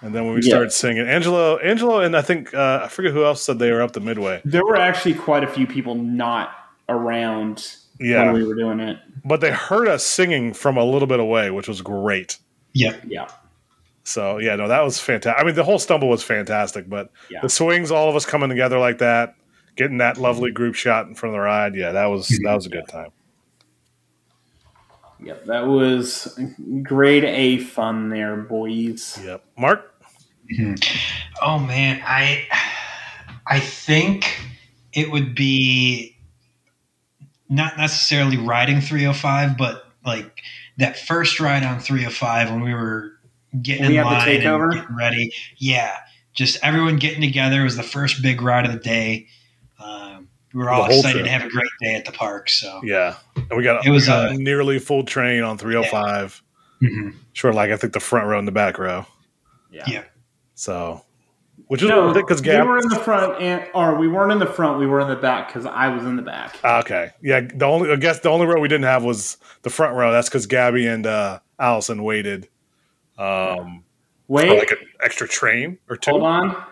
And then when we Yeah. started singing, Angelo, Angelo, and I think uh, I forget who else said they were up the midway. There were actually quite a few people not around Yeah, when we were doing it. But they heard us singing from a little bit away, which was great. Yeah, Yeah. So yeah, no, that was fantastic. I mean, the whole stumble was fantastic, but Yeah. the swings, all of us coming together like that, getting that mm-hmm. lovely group shot in front of the ride, yeah, that was that was a good time. Yep, that was grade A fun there, boys. Yep, Mark. Mm-hmm. Oh man, I I think it would be not necessarily riding 305, but like that first ride on 305 when we were getting We in had the line takeover? and getting ready. Yeah, just everyone getting together It was the first big ride of the day. Um, we were all excited trip. to have a great day at the park. So Yeah, and we got, It was got a- a nearly full train on 305. mhm. Sure, like I think the front row and the back row. Yeah. Yeah. So, which is No, because we were in the front, and or we weren't in the front. We were in the back because I was in the back. Ah, Okay, yeah. The only I guess the only row we didn't have was the front row. That's because Gabby and uh, Allison waited. Um, Wait, like an extra train or two. hold on.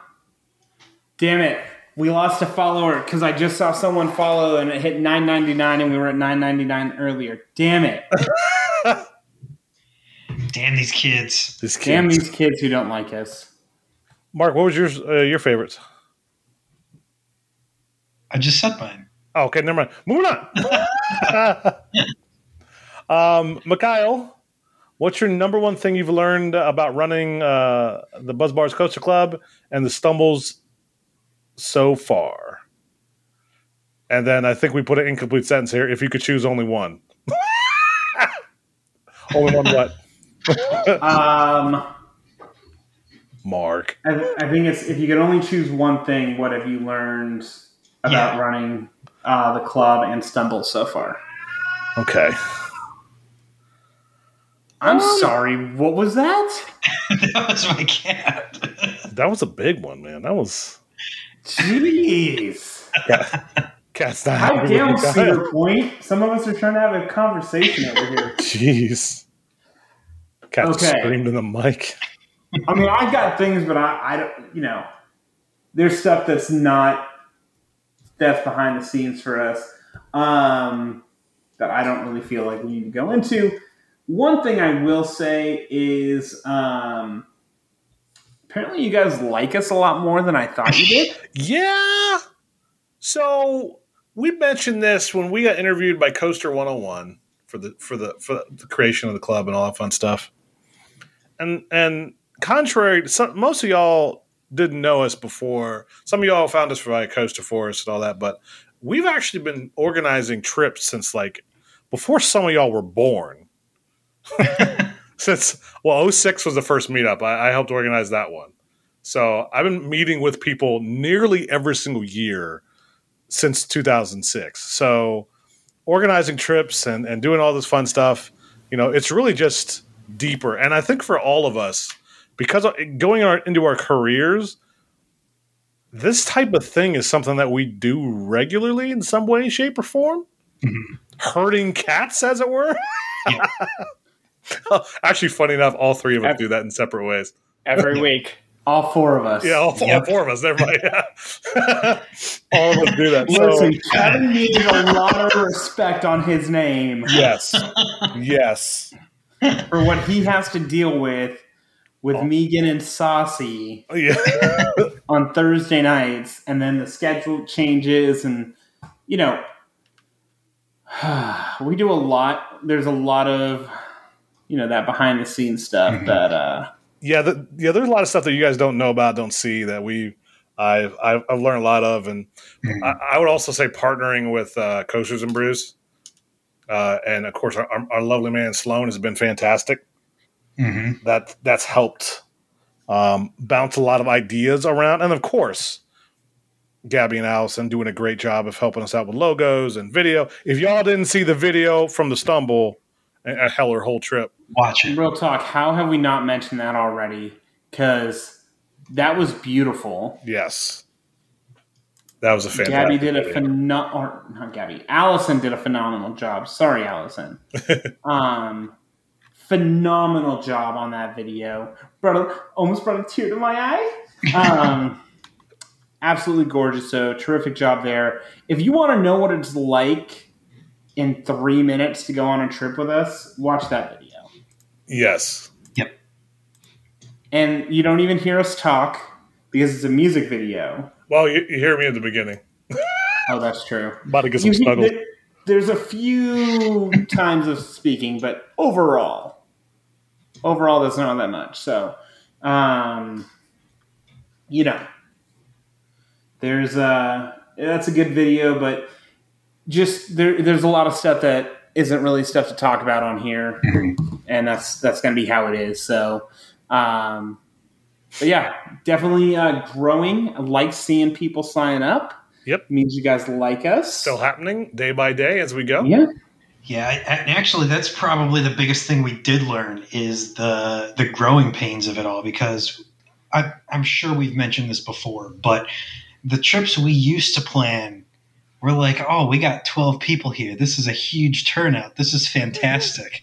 Damn it, we lost a follower because I just saw someone follow and it hit nine ninety nine, and we were at nine ninety nine earlier. Damn it! [laughs] damn these kids. This kid. Damn these kids who don't like us. Mark, what was yours? Uh, your favorites? I just said mine. Oh, okay, never mind. Moving on. [laughs] um, Mikhail, what's your number one thing you've learned about running uh, the Buzz Bars Coaster Club and the stumbles so far? And then I think we put an incomplete sentence here. If you could choose only one, [laughs] only one what? [laughs] Um, Mark. I, I think it's if you could only choose one thing, what have you learned about Yeah. running uh, the club and stumble so far? Okay. I'm Um, sorry. What was that? [laughs] that was my cat. [laughs] That was a big one, man. That was Jeez. cat's not Hi happy with down, Mikhail. Cedar Point. Some of us are trying to have a conversation over here. [laughs] Jeez. Cat just Okay. screamed in the mic. I mean, I've got things, but I, I don't, you know, there's stuff that's not that's behind the scenes for us um, that I don't really feel like we need to go into. one thing I will say is um, apparently you guys like us a lot more than I thought you did. [laughs] Yeah. So we mentioned this when we got interviewed by Coaster 101 for the for the for the creation of the club and all that fun stuff. And and contrary to some, most of y'all didn't know us before. Some of y'all found us via Coaster Force and all that, but we've actually been organizing trips since like before some of y'all were born. [laughs] since well 06 was the first meetup I, I, helped organize that one so i've been meeting with people nearly every single year since 2006 so organizing trips and, and doing all this fun stuff you know it's really just deeper and i think for all of us because going our, into our careers this type of thing is something that we do regularly in some way shape or form mm-hmm. herding cats as it were yeah. [laughs] Actually, funny enough, all three of us every, do that in separate ways. Every week. All four of us. Yeah, all, yep. all four of us. Never mind. [laughs] all of us do that. Listen, so, Kevin needed a lot of respect on his name. Yes. [laughs] Yes. For what he has to deal with with oh. Megan and Saucy oh, yeah. [laughs] on Thursday nights, and then the schedule changes, and you know, [sighs] we do a lot. There's a lot of you know that behind the scenes stuff mm-hmm. that uh yeah the, yeah there's a lot of stuff that you guys don't know about don't see that we I've I've, I've learned a lot of and mm-hmm. I, I, would also say partnering with uh, Coasters and Brews uh, and of course our, our, lovely man Sloan has been fantastic mm-hmm. that that's helped um, bounce a lot of ideas around and of course Gabby and Allison doing a great job of helping us out with logos and video. If y'all didn't see the video from the stumble, a heller whole trip. Watch it. Real talk. How have we not mentioned that already? Because that was beautiful. Yes. That was a fantastic. Gabby did a phenomenal, or not Gabby, Allison did a phenomenal job. Sorry, Allison. [laughs] um, phenomenal job on that video. Brought a, almost brought a tear to my eye. Um, [laughs] absolutely gorgeous. So terrific job there. If you want to know what it's like in three minutes to go on a trip with us, watch that video. Yes. Yep. And you don't even hear us talk because it's a music video. Well, you, you hear me at the beginning. oh, that's true. About to get some snuggles. There's a few [laughs] times of speaking, but overall, overall, there's not that much. So, um, you know, there's a that's a good video, but just there, there's a lot of stuff that isn't really stuff to talk about on here, mm-hmm. and that's that's going to be how it is. So, um, but yeah, definitely uh, growing. I like seeing people sign up. Yep, it means you guys like us. Still happening day by day as we go. Yeah. Yeah, and actually, that's probably the biggest thing we did learn is the the growing pains of it all. Because I, I'm sure we've mentioned this before, but the trips we used to plan we're like, oh, we got 12 people here. This is a huge turnout. This is fantastic.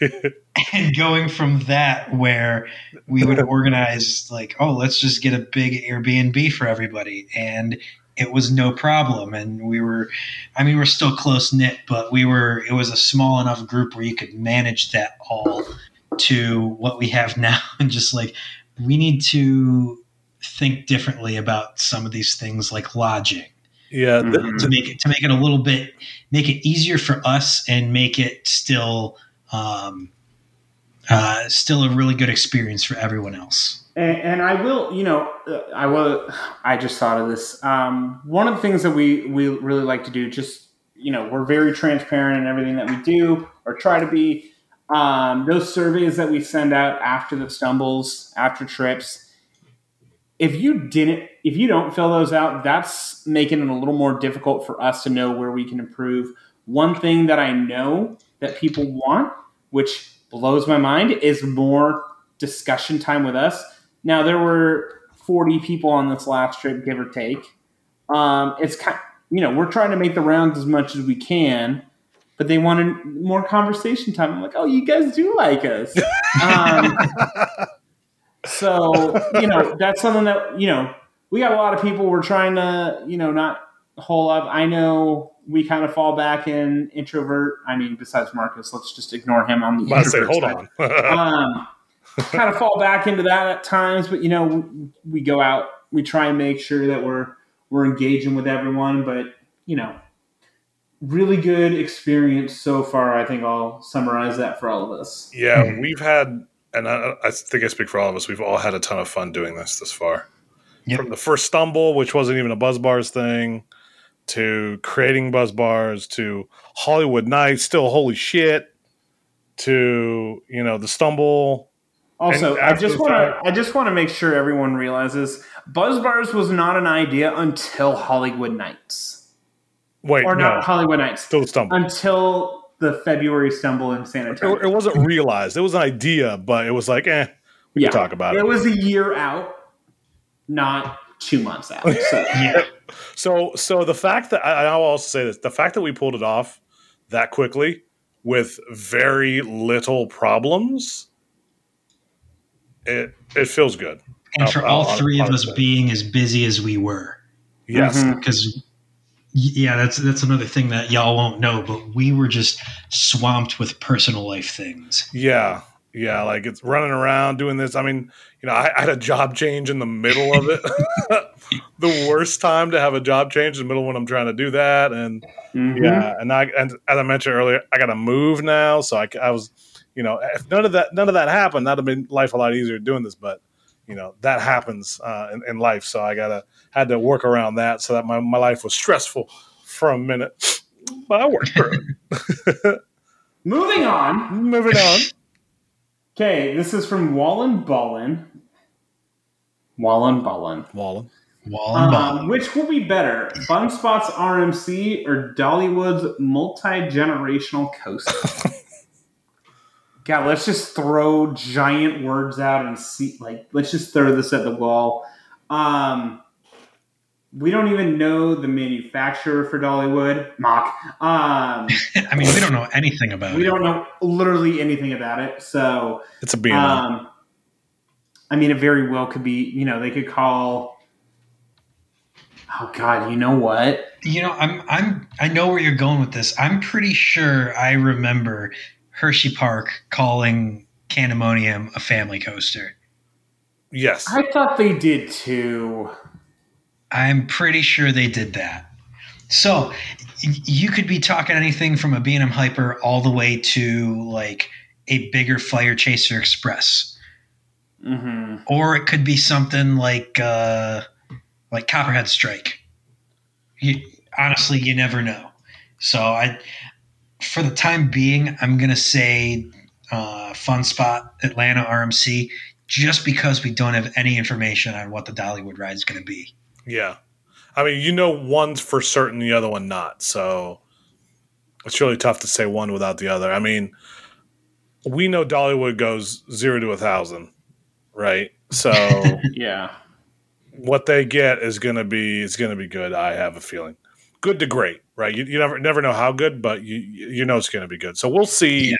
[laughs] and going from that, where we would [laughs] organize, like, oh, let's just get a big Airbnb for everybody. And it was no problem. And we were, I mean, we're still close knit, but we were, it was a small enough group where you could manage that all to what we have [laughs] now. And just like, we need to think differently about some of these things like lodging yeah, the, mm-hmm. to make it to make it a little bit make it easier for us and make it still um, uh, still a really good experience for everyone else. And, and I will, you know, I will. I just thought of this. Um, one of the things that we we really like to do, just you know, we're very transparent in everything that we do or try to be. Um, those surveys that we send out after the stumbles, after trips if you didn't if you don't fill those out that's making it a little more difficult for us to know where we can improve one thing that i know that people want which blows my mind is more discussion time with us now there were 40 people on this last trip give or take um, it's kind you know we're trying to make the rounds as much as we can but they wanted more conversation time i'm like oh you guys do like us [laughs] um, So, you know, that's something that, you know, we got a lot of people we're trying to, you know, not hole up. I know we kind of fall back in introvert. I mean, besides Marcus, let's just ignore him on the I say, hold side. on. [laughs] um, kind of fall back into that at times, but you know, we, we go out, we try and make sure that we're we're engaging with everyone, but you know, really good experience so far. I think I'll summarize that for all of us. yeah, hmm. we've had, and I, I think I speak for all of us. We've all had a ton of fun doing this this far. Yep. From the first stumble, which wasn't even a Buzz Bars thing, to creating Buzz Bars, to Hollywood Nights, still holy shit, to you know the stumble. Also, I just want to I just want to make sure everyone realizes Buzz Bars was not an idea until Hollywood Nights, Wait, or no, not Hollywood Nights, still stumble. until the February stumble in San Antonio. It, it wasn't realized. It was an idea, but it was like, eh, we Yeah. can talk about It it. was a year out, not two months out. So [laughs] Yeah. So, so the fact that I, I'll also say this: the fact that we pulled it off that quickly with very little problems, it it feels good. And for I'll- all I'll- three of us honestly. being as busy as we were. Yes, Mhm. because yeah that's that's another thing that y'all won't know but we were just swamped with personal life things yeah, yeah. Like it's running around doing this. I mean, you know, I, I had a job change in the middle of it. [laughs] [laughs] the worst time to have a job change in the middle when I'm trying to do that, and mhm. Yeah, and I and as I mentioned earlier, I got to move now, so I, I was, you know, if none of that none of that happened, that'd have been life a lot easier doing this. But you know, that happens uh, in, in life, so I gotta had to work around that, so that my, my life was stressful for a minute, but I worked through it. [laughs] Moving on. Moving on, Okay, this is from Wallen Ballin. Wallen Ballin. Wallen. wall and ball Um, which will be better, Fun Spot's RMC or Dollywood's multi generational coaster? [laughs] God, let's just throw giant words out and see. Like, let's just throw this at the wall. Um, we don't even know the manufacturer for Dollywood, Mack. Um, [laughs] i mean we don't know anything about we it We don't know literally anything about it. So, It's a B. um, I mean, it very well could be. You know, they could call. Oh God, you know what? you know i'm i'm i know where you're going with this i'm pretty sure i remember hershey park calling Candymonium a family coaster yes, I thought they did too. I'm pretty sure they did that. So you could be talking anything from a B&M Hyper all the way to like a bigger Fire Chaser Express, Mm-hmm. or it could be something like uh, like Copperhead Strike. You, honestly, you never know. So I, for the time being, I'm gonna say uh, Fun Spot Atlanta RMC, just because we don't have any information on what the Dollywood ride is gonna be. yeah. I mean, you know, one's for certain, the other one not. So it's really tough to say one without the other. I mean, we know Dollywood goes zero to a thousand, right? So [laughs] Yeah. what they get is going to be is going to be good. I have a feeling, good to great, right? You, you never never know how good, but you you know it's going to be good. So we'll see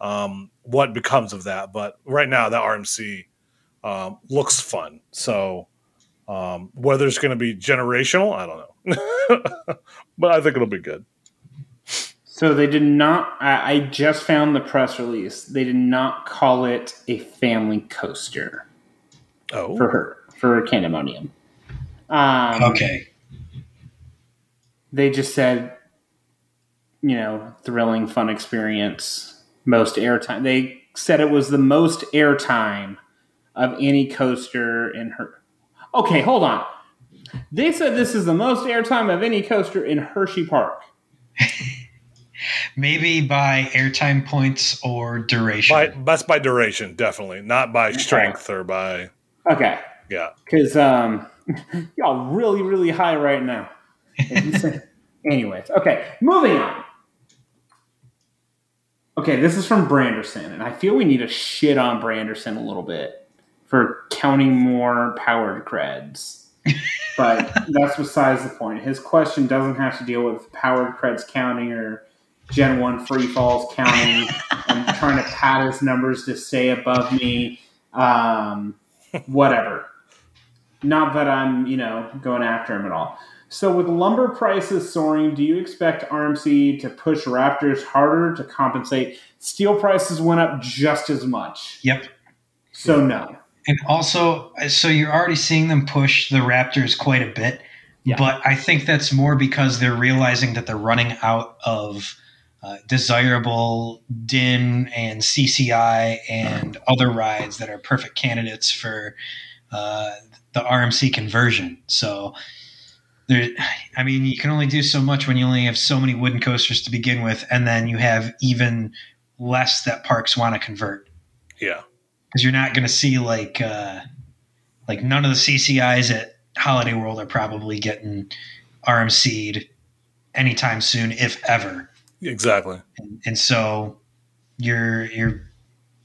um, what becomes of that. But right now, that RMC um, looks fun. So um, whether it's going to be generational, I don't know, [laughs] but I think it'll be good. So they did not. I, I just found the press release. They did not call it a family coaster Oh, for her for Candymonium. Um, Okay. They just said, you know, thrilling, fun experience, most airtime. They said it was the most airtime of any coaster in her. Okay, hold on. They said this is the most airtime of any coaster in Hershey Park. [laughs] Maybe by airtime points or duration. by, that's by duration, definitely, not by strength or by Okay, yeah. because um, [laughs] y'all really, really high right now. [laughs] Anyways, okay, moving on. Okay, this is from Branderson, and I feel we need to shit on Branderson a little bit for counting more powered creds. [laughs] But that's besides the point. His question doesn't have to deal with powered creds counting or Gen 1 free falls counting and trying to pad his numbers to stay above me. Um, whatever. Not that I'm, you know, going after him at all. So, with lumber prices soaring, do you expect RMC to push Raptors harder to compensate? Steel prices went up just as much. Yep. So, no. And also, so you're already seeing them push the Raptors quite a bit. Yeah. But I think that's more because they're realizing that they're running out of uh, desirable Dinn and CCI and other rides that are perfect candidates for uh, the RMC conversion. So there, I mean, you can only do so much when you only have so many wooden coasters to begin with, and then you have even less that parks want to convert Yeah. because you're not going to see like uh, like none of the CCIs at Holiday World are probably getting RMC'd anytime soon, if ever. Exactly. And, and so you're you're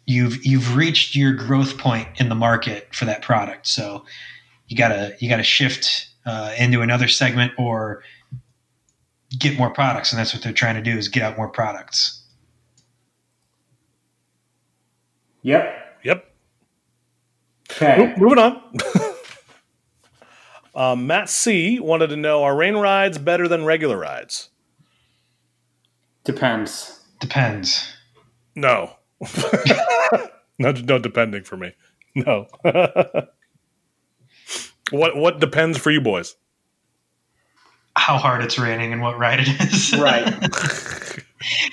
you've you've reached your growth point in the market for that product. So you gotta you gotta shift uh, into another segment or get more products, and that's what they're trying to do is get out more products. Yep. Yep. Okay. Mo- Moving on. um, [laughs] Matt C wanted to know: Are rain rides better than regular rides? Depends. Depends. No. [laughs] no, no, depending for me. No. [laughs] what what depends for you boys? How hard it's raining and what ride it is. Right. [laughs]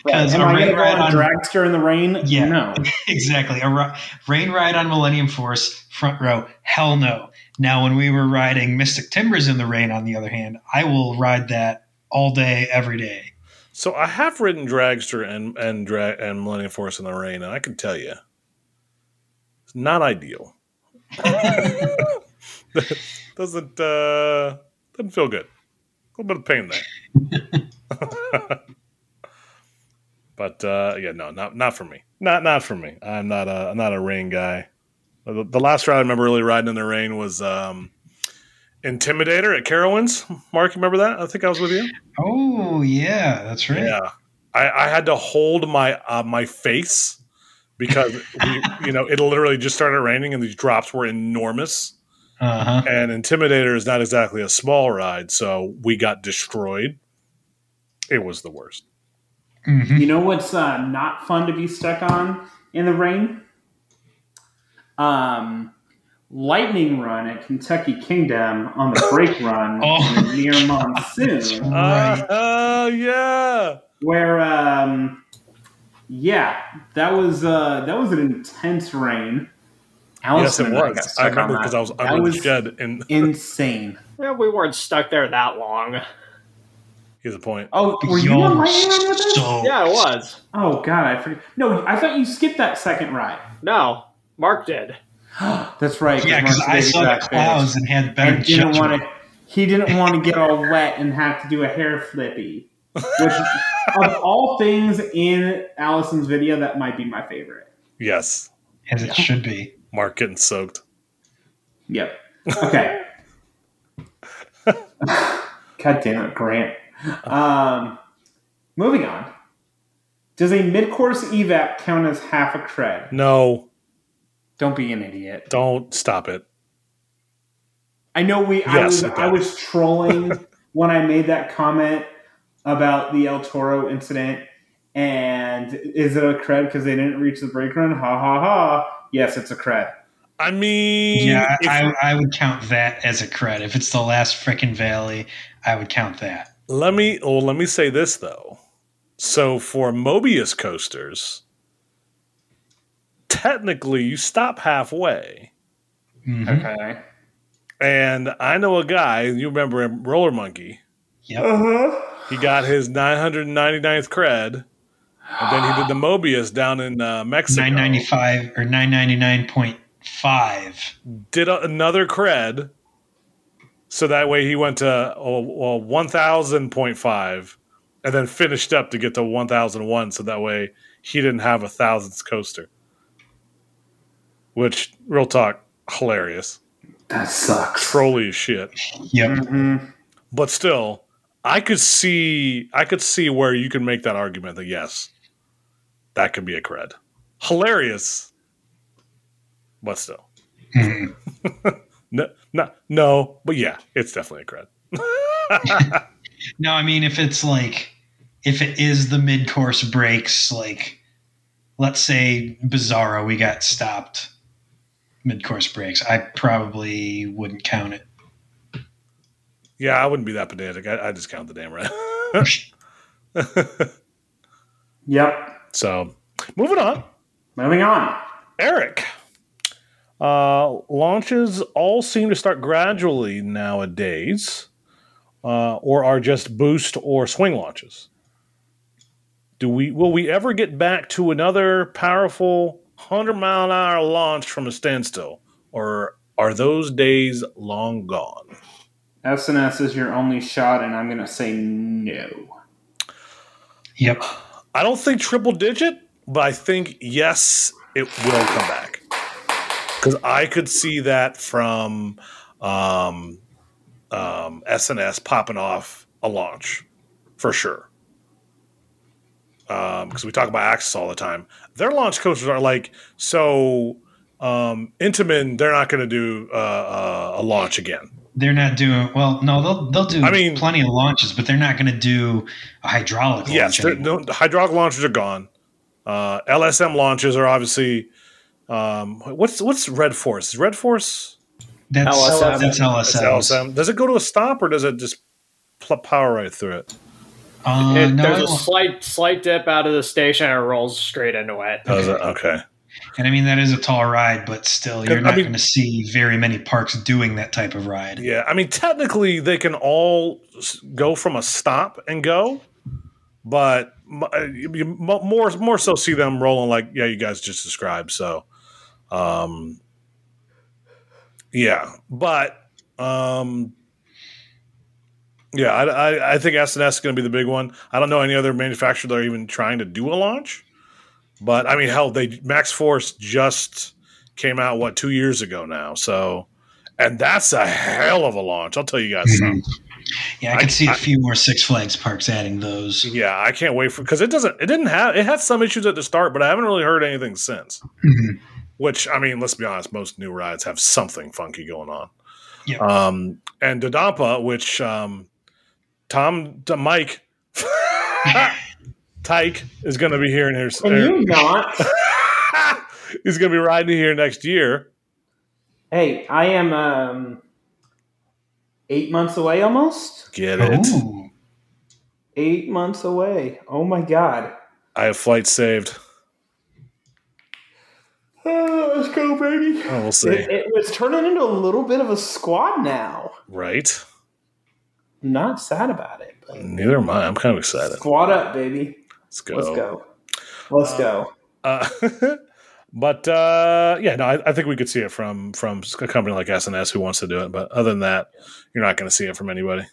Because Am a I going rain to ride on on dragster in the rain? Yeah. No. [laughs] exactly. A ri- rain ride on Millennium Force, front row, hell no. Now, when we were riding Mystic Timbers in the rain, on the other hand, I will ride that all day, every day. So I have ridden Dragster and and drag and Millennium Force in the rain, and I can tell you, it's not ideal. [laughs] [laughs] doesn't uh, doesn't feel good. A little bit of pain there. [laughs] but uh, yeah, no, not not for me. Not not for me. I'm not a I'm not a rain guy. The, the last ride I remember really riding in the rain was um, Intimidator at Carowinds. Mark, you remember that? I think I was with you. Oh, yeah, that's right. Yeah, I, I had to hold my uh, my face because we, you know it literally just started raining and these drops were enormous. Uh huh. And Intimidator is not exactly a small ride, so we got destroyed. It was the worst. hmm You know what's uh, not fun to be stuck on in the rain? Um, lightning run at Kentucky Kingdom on the brake [laughs] run Oh. near monsoon, [laughs] Right. Uh, uh, yeah. where um, yeah, that was uh, that was an intense rain. Yes, it and I was. I remember because I was That under was the shed. And [laughs] insane. Yeah, we weren't stuck there that long. here's a point. Oh, were you on lightning run with us? Yeah, it was. Oh god, I forget. No, I thought you skipped that second ride. No, Mark did. [gasps] That's right. yeah, because I saw the got clouds and had better and didn't judgment. want to. He didn't want to get all wet and have to do a hair flippy. Which, of all things in Allison's video, that might be my favorite. Yes, as it should be. Mark getting soaked. Yep. Okay. God damn it, Grant. Um, moving on. Does a mid-course evac count as half a cred? No, Don't be an idiot. don't stop it. I know we. I Yes, was. I was [laughs] trolling when I made that comment about the El Toro incident. And is it a cred because they didn't reach the brake run? Ha ha ha! Yes, it's a cred. I mean, Yeah, I, I would count that as a cred. If it's the last frickin' valley, I would count that. Let me well, let me say this though. So for Mobius coasters, technically you stop halfway. Mhm. Okay. And I know a guy, you remember him, Roller Monkey. Yep. Uh huh. He got his 999th cred, and then he did the Mobius down in uh, Mexico. 995 or 999.5. Did a, another cred, so that way he went to oh, well, 1000.5 and then finished up to get to 1001, so that way he didn't have a thousandth coaster. Which, real talk, hilarious. That sucks. Trolly as shit. Yep. Mm-hmm. But still, I could see I could see where you can make that argument that yes, that could be a cred. Hilarious. But still. Mhm. [laughs] No, no, no, but yeah, it's definitely a cred. [laughs] no, I mean if it's like if it is the mid course brakes, like let's say Bizarro, we got stopped mid course brakes. I probably wouldn't count it. Yeah, I wouldn't be that pedantic. I, I just count the damn right. [laughs] Yep. So, moving on. Moving on. Eric. Uh, launches all seem to start gradually nowadays, uh, or are just boost or swing launches. Do we will we ever get back to another powerful hundred mile an hour launch from a standstill, or are those days long gone? S&S is your only shot, and I'm going to say no. Yep. I don't think triple digit, but I think yes, it will come back because I could see that from um, um, S&S popping off a launch for sure. Because we talk about Axis all the time, their launch coasters are like so. Um, Intamin, they're not going to do uh, uh, a launch again. They're not doing well. No, they'll they'll do. I mean- plenty of launches, but they're not going to do a hydraulic Yes, launch. they're- no, the hydraulic launchers are gone. Uh, LSM launches are obviously. Um, what's what's Red Force? Is Red Force That's LSM. that's It's LSM. LSM. Does it go to a stop or does it just pl- power right through it? Uh, It, no, there's a slight slight dip out of the station and it rolls straight into it. Does it? Okay. And I mean that is a tall ride, but still, you're I not mean- going to see very many parks doing that type of ride. Yeah, I mean, technically they can all go from a stop and go, but uh, more more so see them rolling like yeah, you guys just described. So, um, yeah, but um, yeah, I, I, I think S&S is going to be the big one. I don't know any other manufacturer that are even trying to do a launch, but I mean, hell, they Maxx Force just came out what two years ago now, so and that's a hell of a launch. I'll tell you guys something. Yeah, I I- could see a I- few more Six Flags parks adding those. Yeah, I can't wait for because it doesn't. It didn't have. It had some issues at the start, but I haven't really heard anything since. Mhm. Which I mean, let's be honest, most new rides have something funky going on. Yep. Um, and Dodonpa, which um, Tom, Tom Mike, [laughs] [laughs] Tyke is going to be here in here. Can you not? [laughs] He's going to be riding here next year. hey, I am um, eight months away almost. Get it? Ooh. Eight months away. Oh my god. I have flights saved. Oh, [sighs] let's go, baby. Oh, we'll see. It, it was turning into a little bit of a squad now. right? I'm not sad about it. But Neither am I. I'm kind of excited. squad up, baby. Let's go. Let's go. Let's go. Uh, [laughs] but uh, yeah, no, I, I think we could see it from from a company like S&S who wants to do it. But other than that, you're not going to see it from anybody.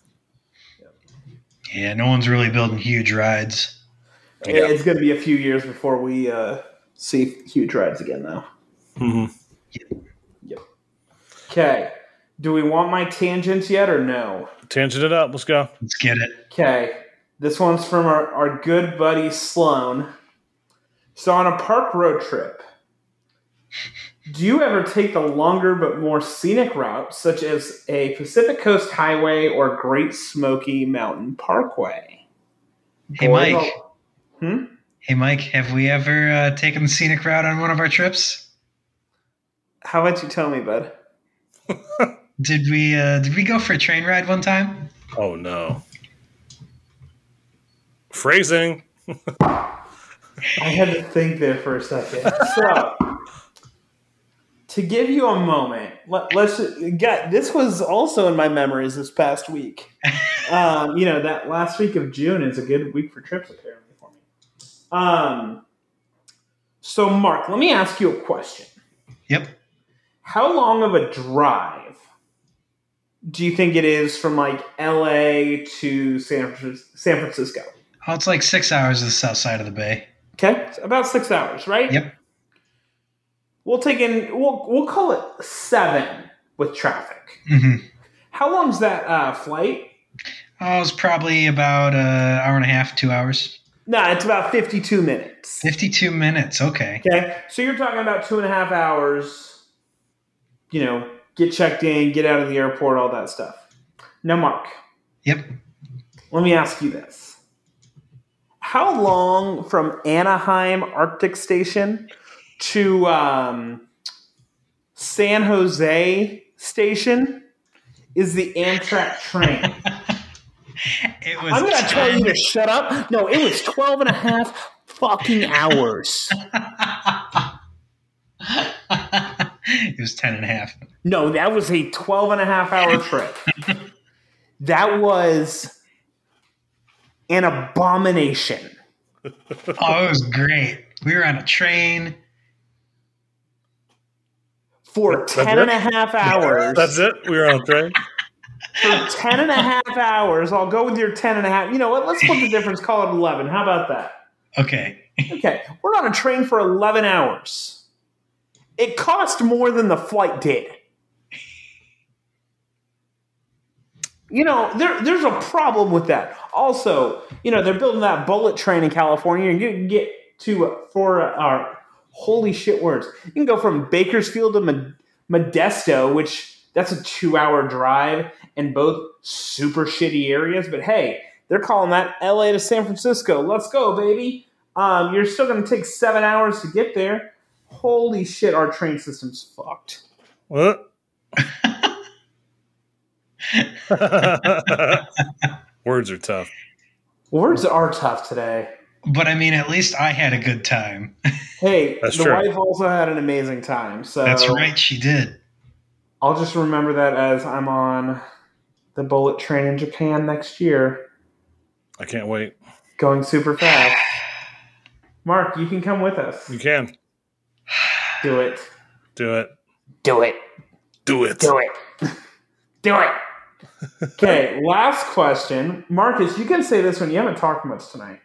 Yeah, no one's really building huge rides. Yeah. It's going to be a few years before we uh, see huge rides again, though. Mm-hmm. Okay. Do we want my tangents yet or no? Tangent it up. Let's go. Let's get it. Okay. This one's from our, our good buddy Sloan. So, on a park road trip, do you ever take the longer but more scenic route, such as a Pacific Coast Highway or Great Smoky Mountain Parkway? Hey, Boy, Mike. Hmm? Hey, Mike, have we ever uh, taken the scenic route on one of our trips? How about you tell me, bud? [laughs] Did we uh, did we go for a train ride one time? Oh no. Phrasing. I had to think there for a second. So, to give you a moment, let, let's get this was also in my memories this past week. Um, you know that last week of June is a good week for trips apparently for me. Um, so Mark, let me ask you a question. Yep. How long of a drive do you think it is from like L.A. to San San Francisco? Oh, it's like six hours to the south side of the bay. Okay, it's about six hours, right? Yep. We'll take in. We'll we'll call it seven with traffic. hmm How long's that uh, flight? Oh, it was probably about an hour and a half, two hours. No, it's about fifty-two minutes. 52 minutes. Okay. Okay, so you're talking about two and a half hours. You know, get checked in, get out of the airport, all that stuff. Now, Mark, Yep. Let me ask you this. How long from Anaheim ARTIC Station to um, San Jose Station is the Amtrak train? [laughs] It was I'm going to tell you to shut up. No, it was 12 and a half fucking hours. [laughs] it was 10 and a half. No, that was a 12 and a half hour trip. [laughs] that was an abomination. [laughs] Oh, it was great. We were on a train. For That's 10 and it? a half hours. That's it. We were on a train. [laughs] for 10 and a half hours. I'll go with your 10 and a half. You know what? Let's split the difference, call it 11. How about that? Okay. [laughs] Okay, we're on a train for 11 hours. It cost more than the flight did. You know, there, there's a problem with that. Also, you know, they're building that bullet train in California, and you can get to uh, for uh, holy shit words. You can go from Bakersfield to Mod- Modesto, which that's a two-hour drive, and both super shitty areas. But hey, they're calling that LA to San Francisco. Let's go, baby. Um, you're still going to take seven hours to get there. Holy shit, our train system's fucked. What? [laughs] Words are tough. Words are tough today. But I mean, at least I had a good time. [laughs] Hey, That's the true. wife also had an amazing time. So That's right, she did. I'll just remember that as I'm on the bullet train in Japan next year, I can't wait. going super fast. Mark, you can come with us. You can Do it. do it. Do it. Do it. Do it. [laughs] Do it. Okay, last question. Marcus, you can say this one. You haven't talked much tonight.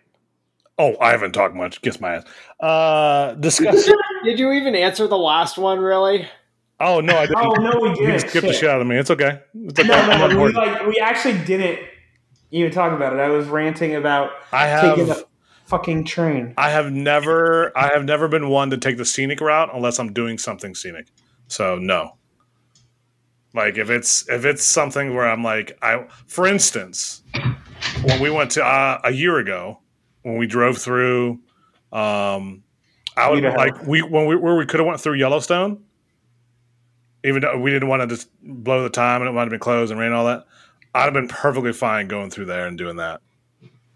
Oh, I haven't talked much. Kiss my ass. Uh, discuss. [laughs] Did you even answer the last one, really? oh no, I [laughs] didn't. Oh, no, we didn't. skipped the Shit. shit out of me. It's okay. It's okay. No, no. We, like, we actually didn't even talk about it. I was ranting about I taking have. a fucking train. I have never. I have never been one to take the scenic route unless I'm doing something scenic. So no. Like if it's if it's something where I'm like I, for instance, when we went to uh, a year ago when we drove through, um, I would like we when we where we could have went through Yellowstone, even though we didn't want to just blow the time and it might have been closed and rain and all that. I'd have been perfectly fine going through there and doing that.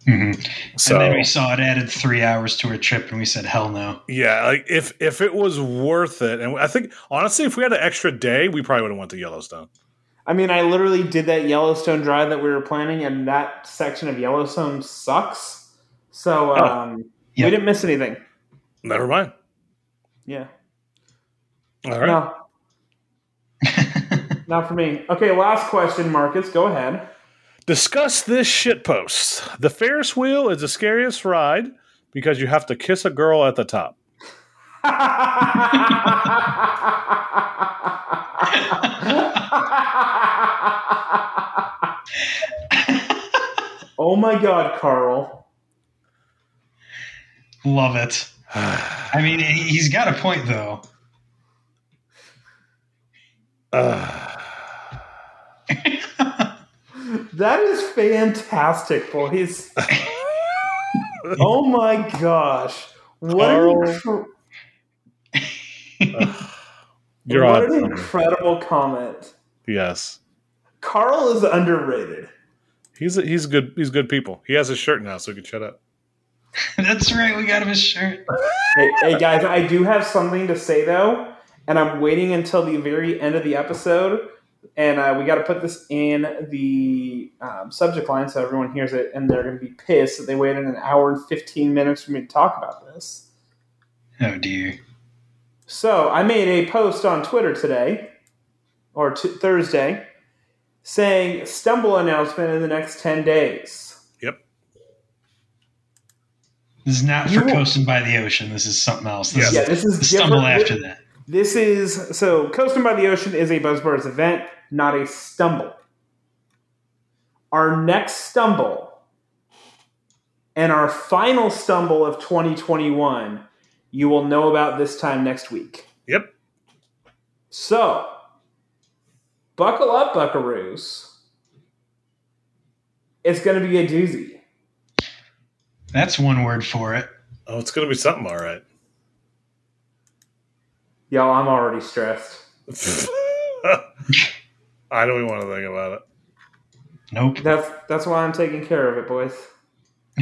Hmm So and then we saw it added three hours to our trip, and we said, "Hell no." Yeah, like if if it was worth it, and I think honestly, if we had an extra day, we probably would have went to Yellowstone. I mean, I literally did that Yellowstone drive that we were planning, and that section of Yellowstone sucks. So Oh. um, Yep. we didn't miss anything. Never mind. Yeah. All right. No, [laughs] not for me. Okay, last question, Marcus. Go ahead. Discuss this shit post. The Ferris wheel is the scariest ride because you have to kiss a girl at the top. oh my god, Carl. Love it. I mean, he- he's got a point though. [sighs] Uh, [laughs] That is fantastic, boys. [laughs] oh my gosh. What an, Carl. incre- [laughs] you're what on. an incredible comment. Yes, Carl is underrated. he's a, he's good. He's good people. He has his shirt now, so he can shut up. [laughs] That's right. We got him a shirt. hey, hey, guys, I do have something to say though, and I'm waiting until the very end of the episode, and uh, we got to put this in the um, subject line so everyone hears it, and they're going to be pissed that they waited an hour and 15 minutes for me to talk about this. Oh dear. So I made a post on Twitter today, or t- Thursday, saying stumble announcement in the next 10 days. Yep. This is not You for will- coasting by the ocean. This is something else. This Yeah, is this is the stumble after that. This is so Coasting by the Ocean is a Buzzbirds event, not a stumble. Our next stumble and our final stumble of 2021, you will know about this time next week. Yep. So, buckle up, buckaroos. It's going to be a doozy. That's one word for it. Oh, it's going to be something, all right. Y'all, I'm already stressed. [laughs] I don't even want to think about it. Nope. That's that's why I'm taking care of it, boys.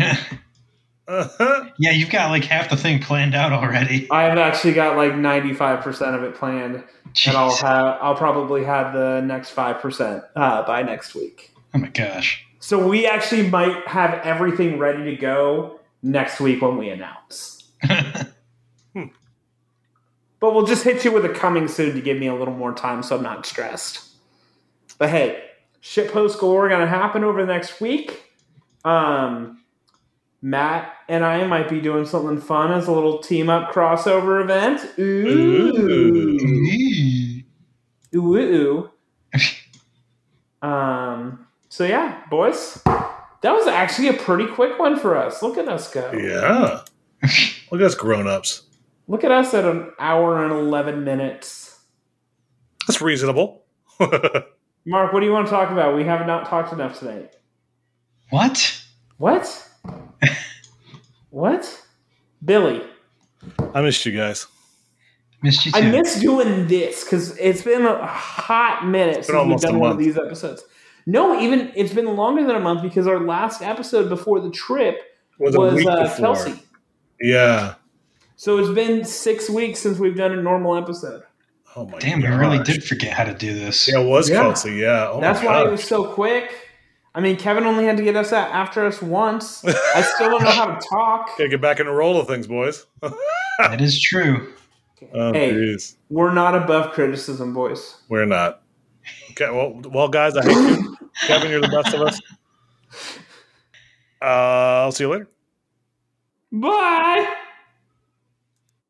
Uh-huh. [laughs] yeah, you've got like half the thing planned out already. I've actually got like 95% of it planned, and I'll have I'll probably have the next five percent uh, by next week. Oh my gosh. So we actually might have everything ready to go next week when we announce. [laughs] But we'll just hit you with a coming soon to give me a little more time so I'm not stressed. But hey, shit post galore gonna happen over the next week. Um, Matt and I might be doing something fun as a little team up crossover event. Ooh. Ooh. Ooh. ooh, [laughs] um, so yeah, boys. That was actually a pretty quick one for us. Look at us go. Yeah. [laughs] Look at us grown ups. Look at us at an hour and 11 minutes. That's reasonable. [laughs] Mark, what do you want to talk about? We have not talked enough tonight. What? What? what? Billy, I missed you guys. Missed you too. I miss doing this because it's been a hot minute since we've done a one of these episodes. No, even it's been longer than a month because our last episode before the trip Was was, uh. Kelsey. Yeah. So it's been six weeks since we've done a normal episode. Oh my Damn, we really did forget how to do this. Yeah, it was Yeah. Kelsey. Yeah. Oh That's why it was so quick. I mean, Kevin only had to get us out after us once. I still don't know how to [laughs] talk. Gotta get back in the roll of things, boys. [laughs] That is true. Oh, Hey. jeez. We're not above criticism, boys. We're not. Okay, well, well, guys, I hate you. [laughs] Kevin, you're the best of us. Uh, I'll see you later. Bye.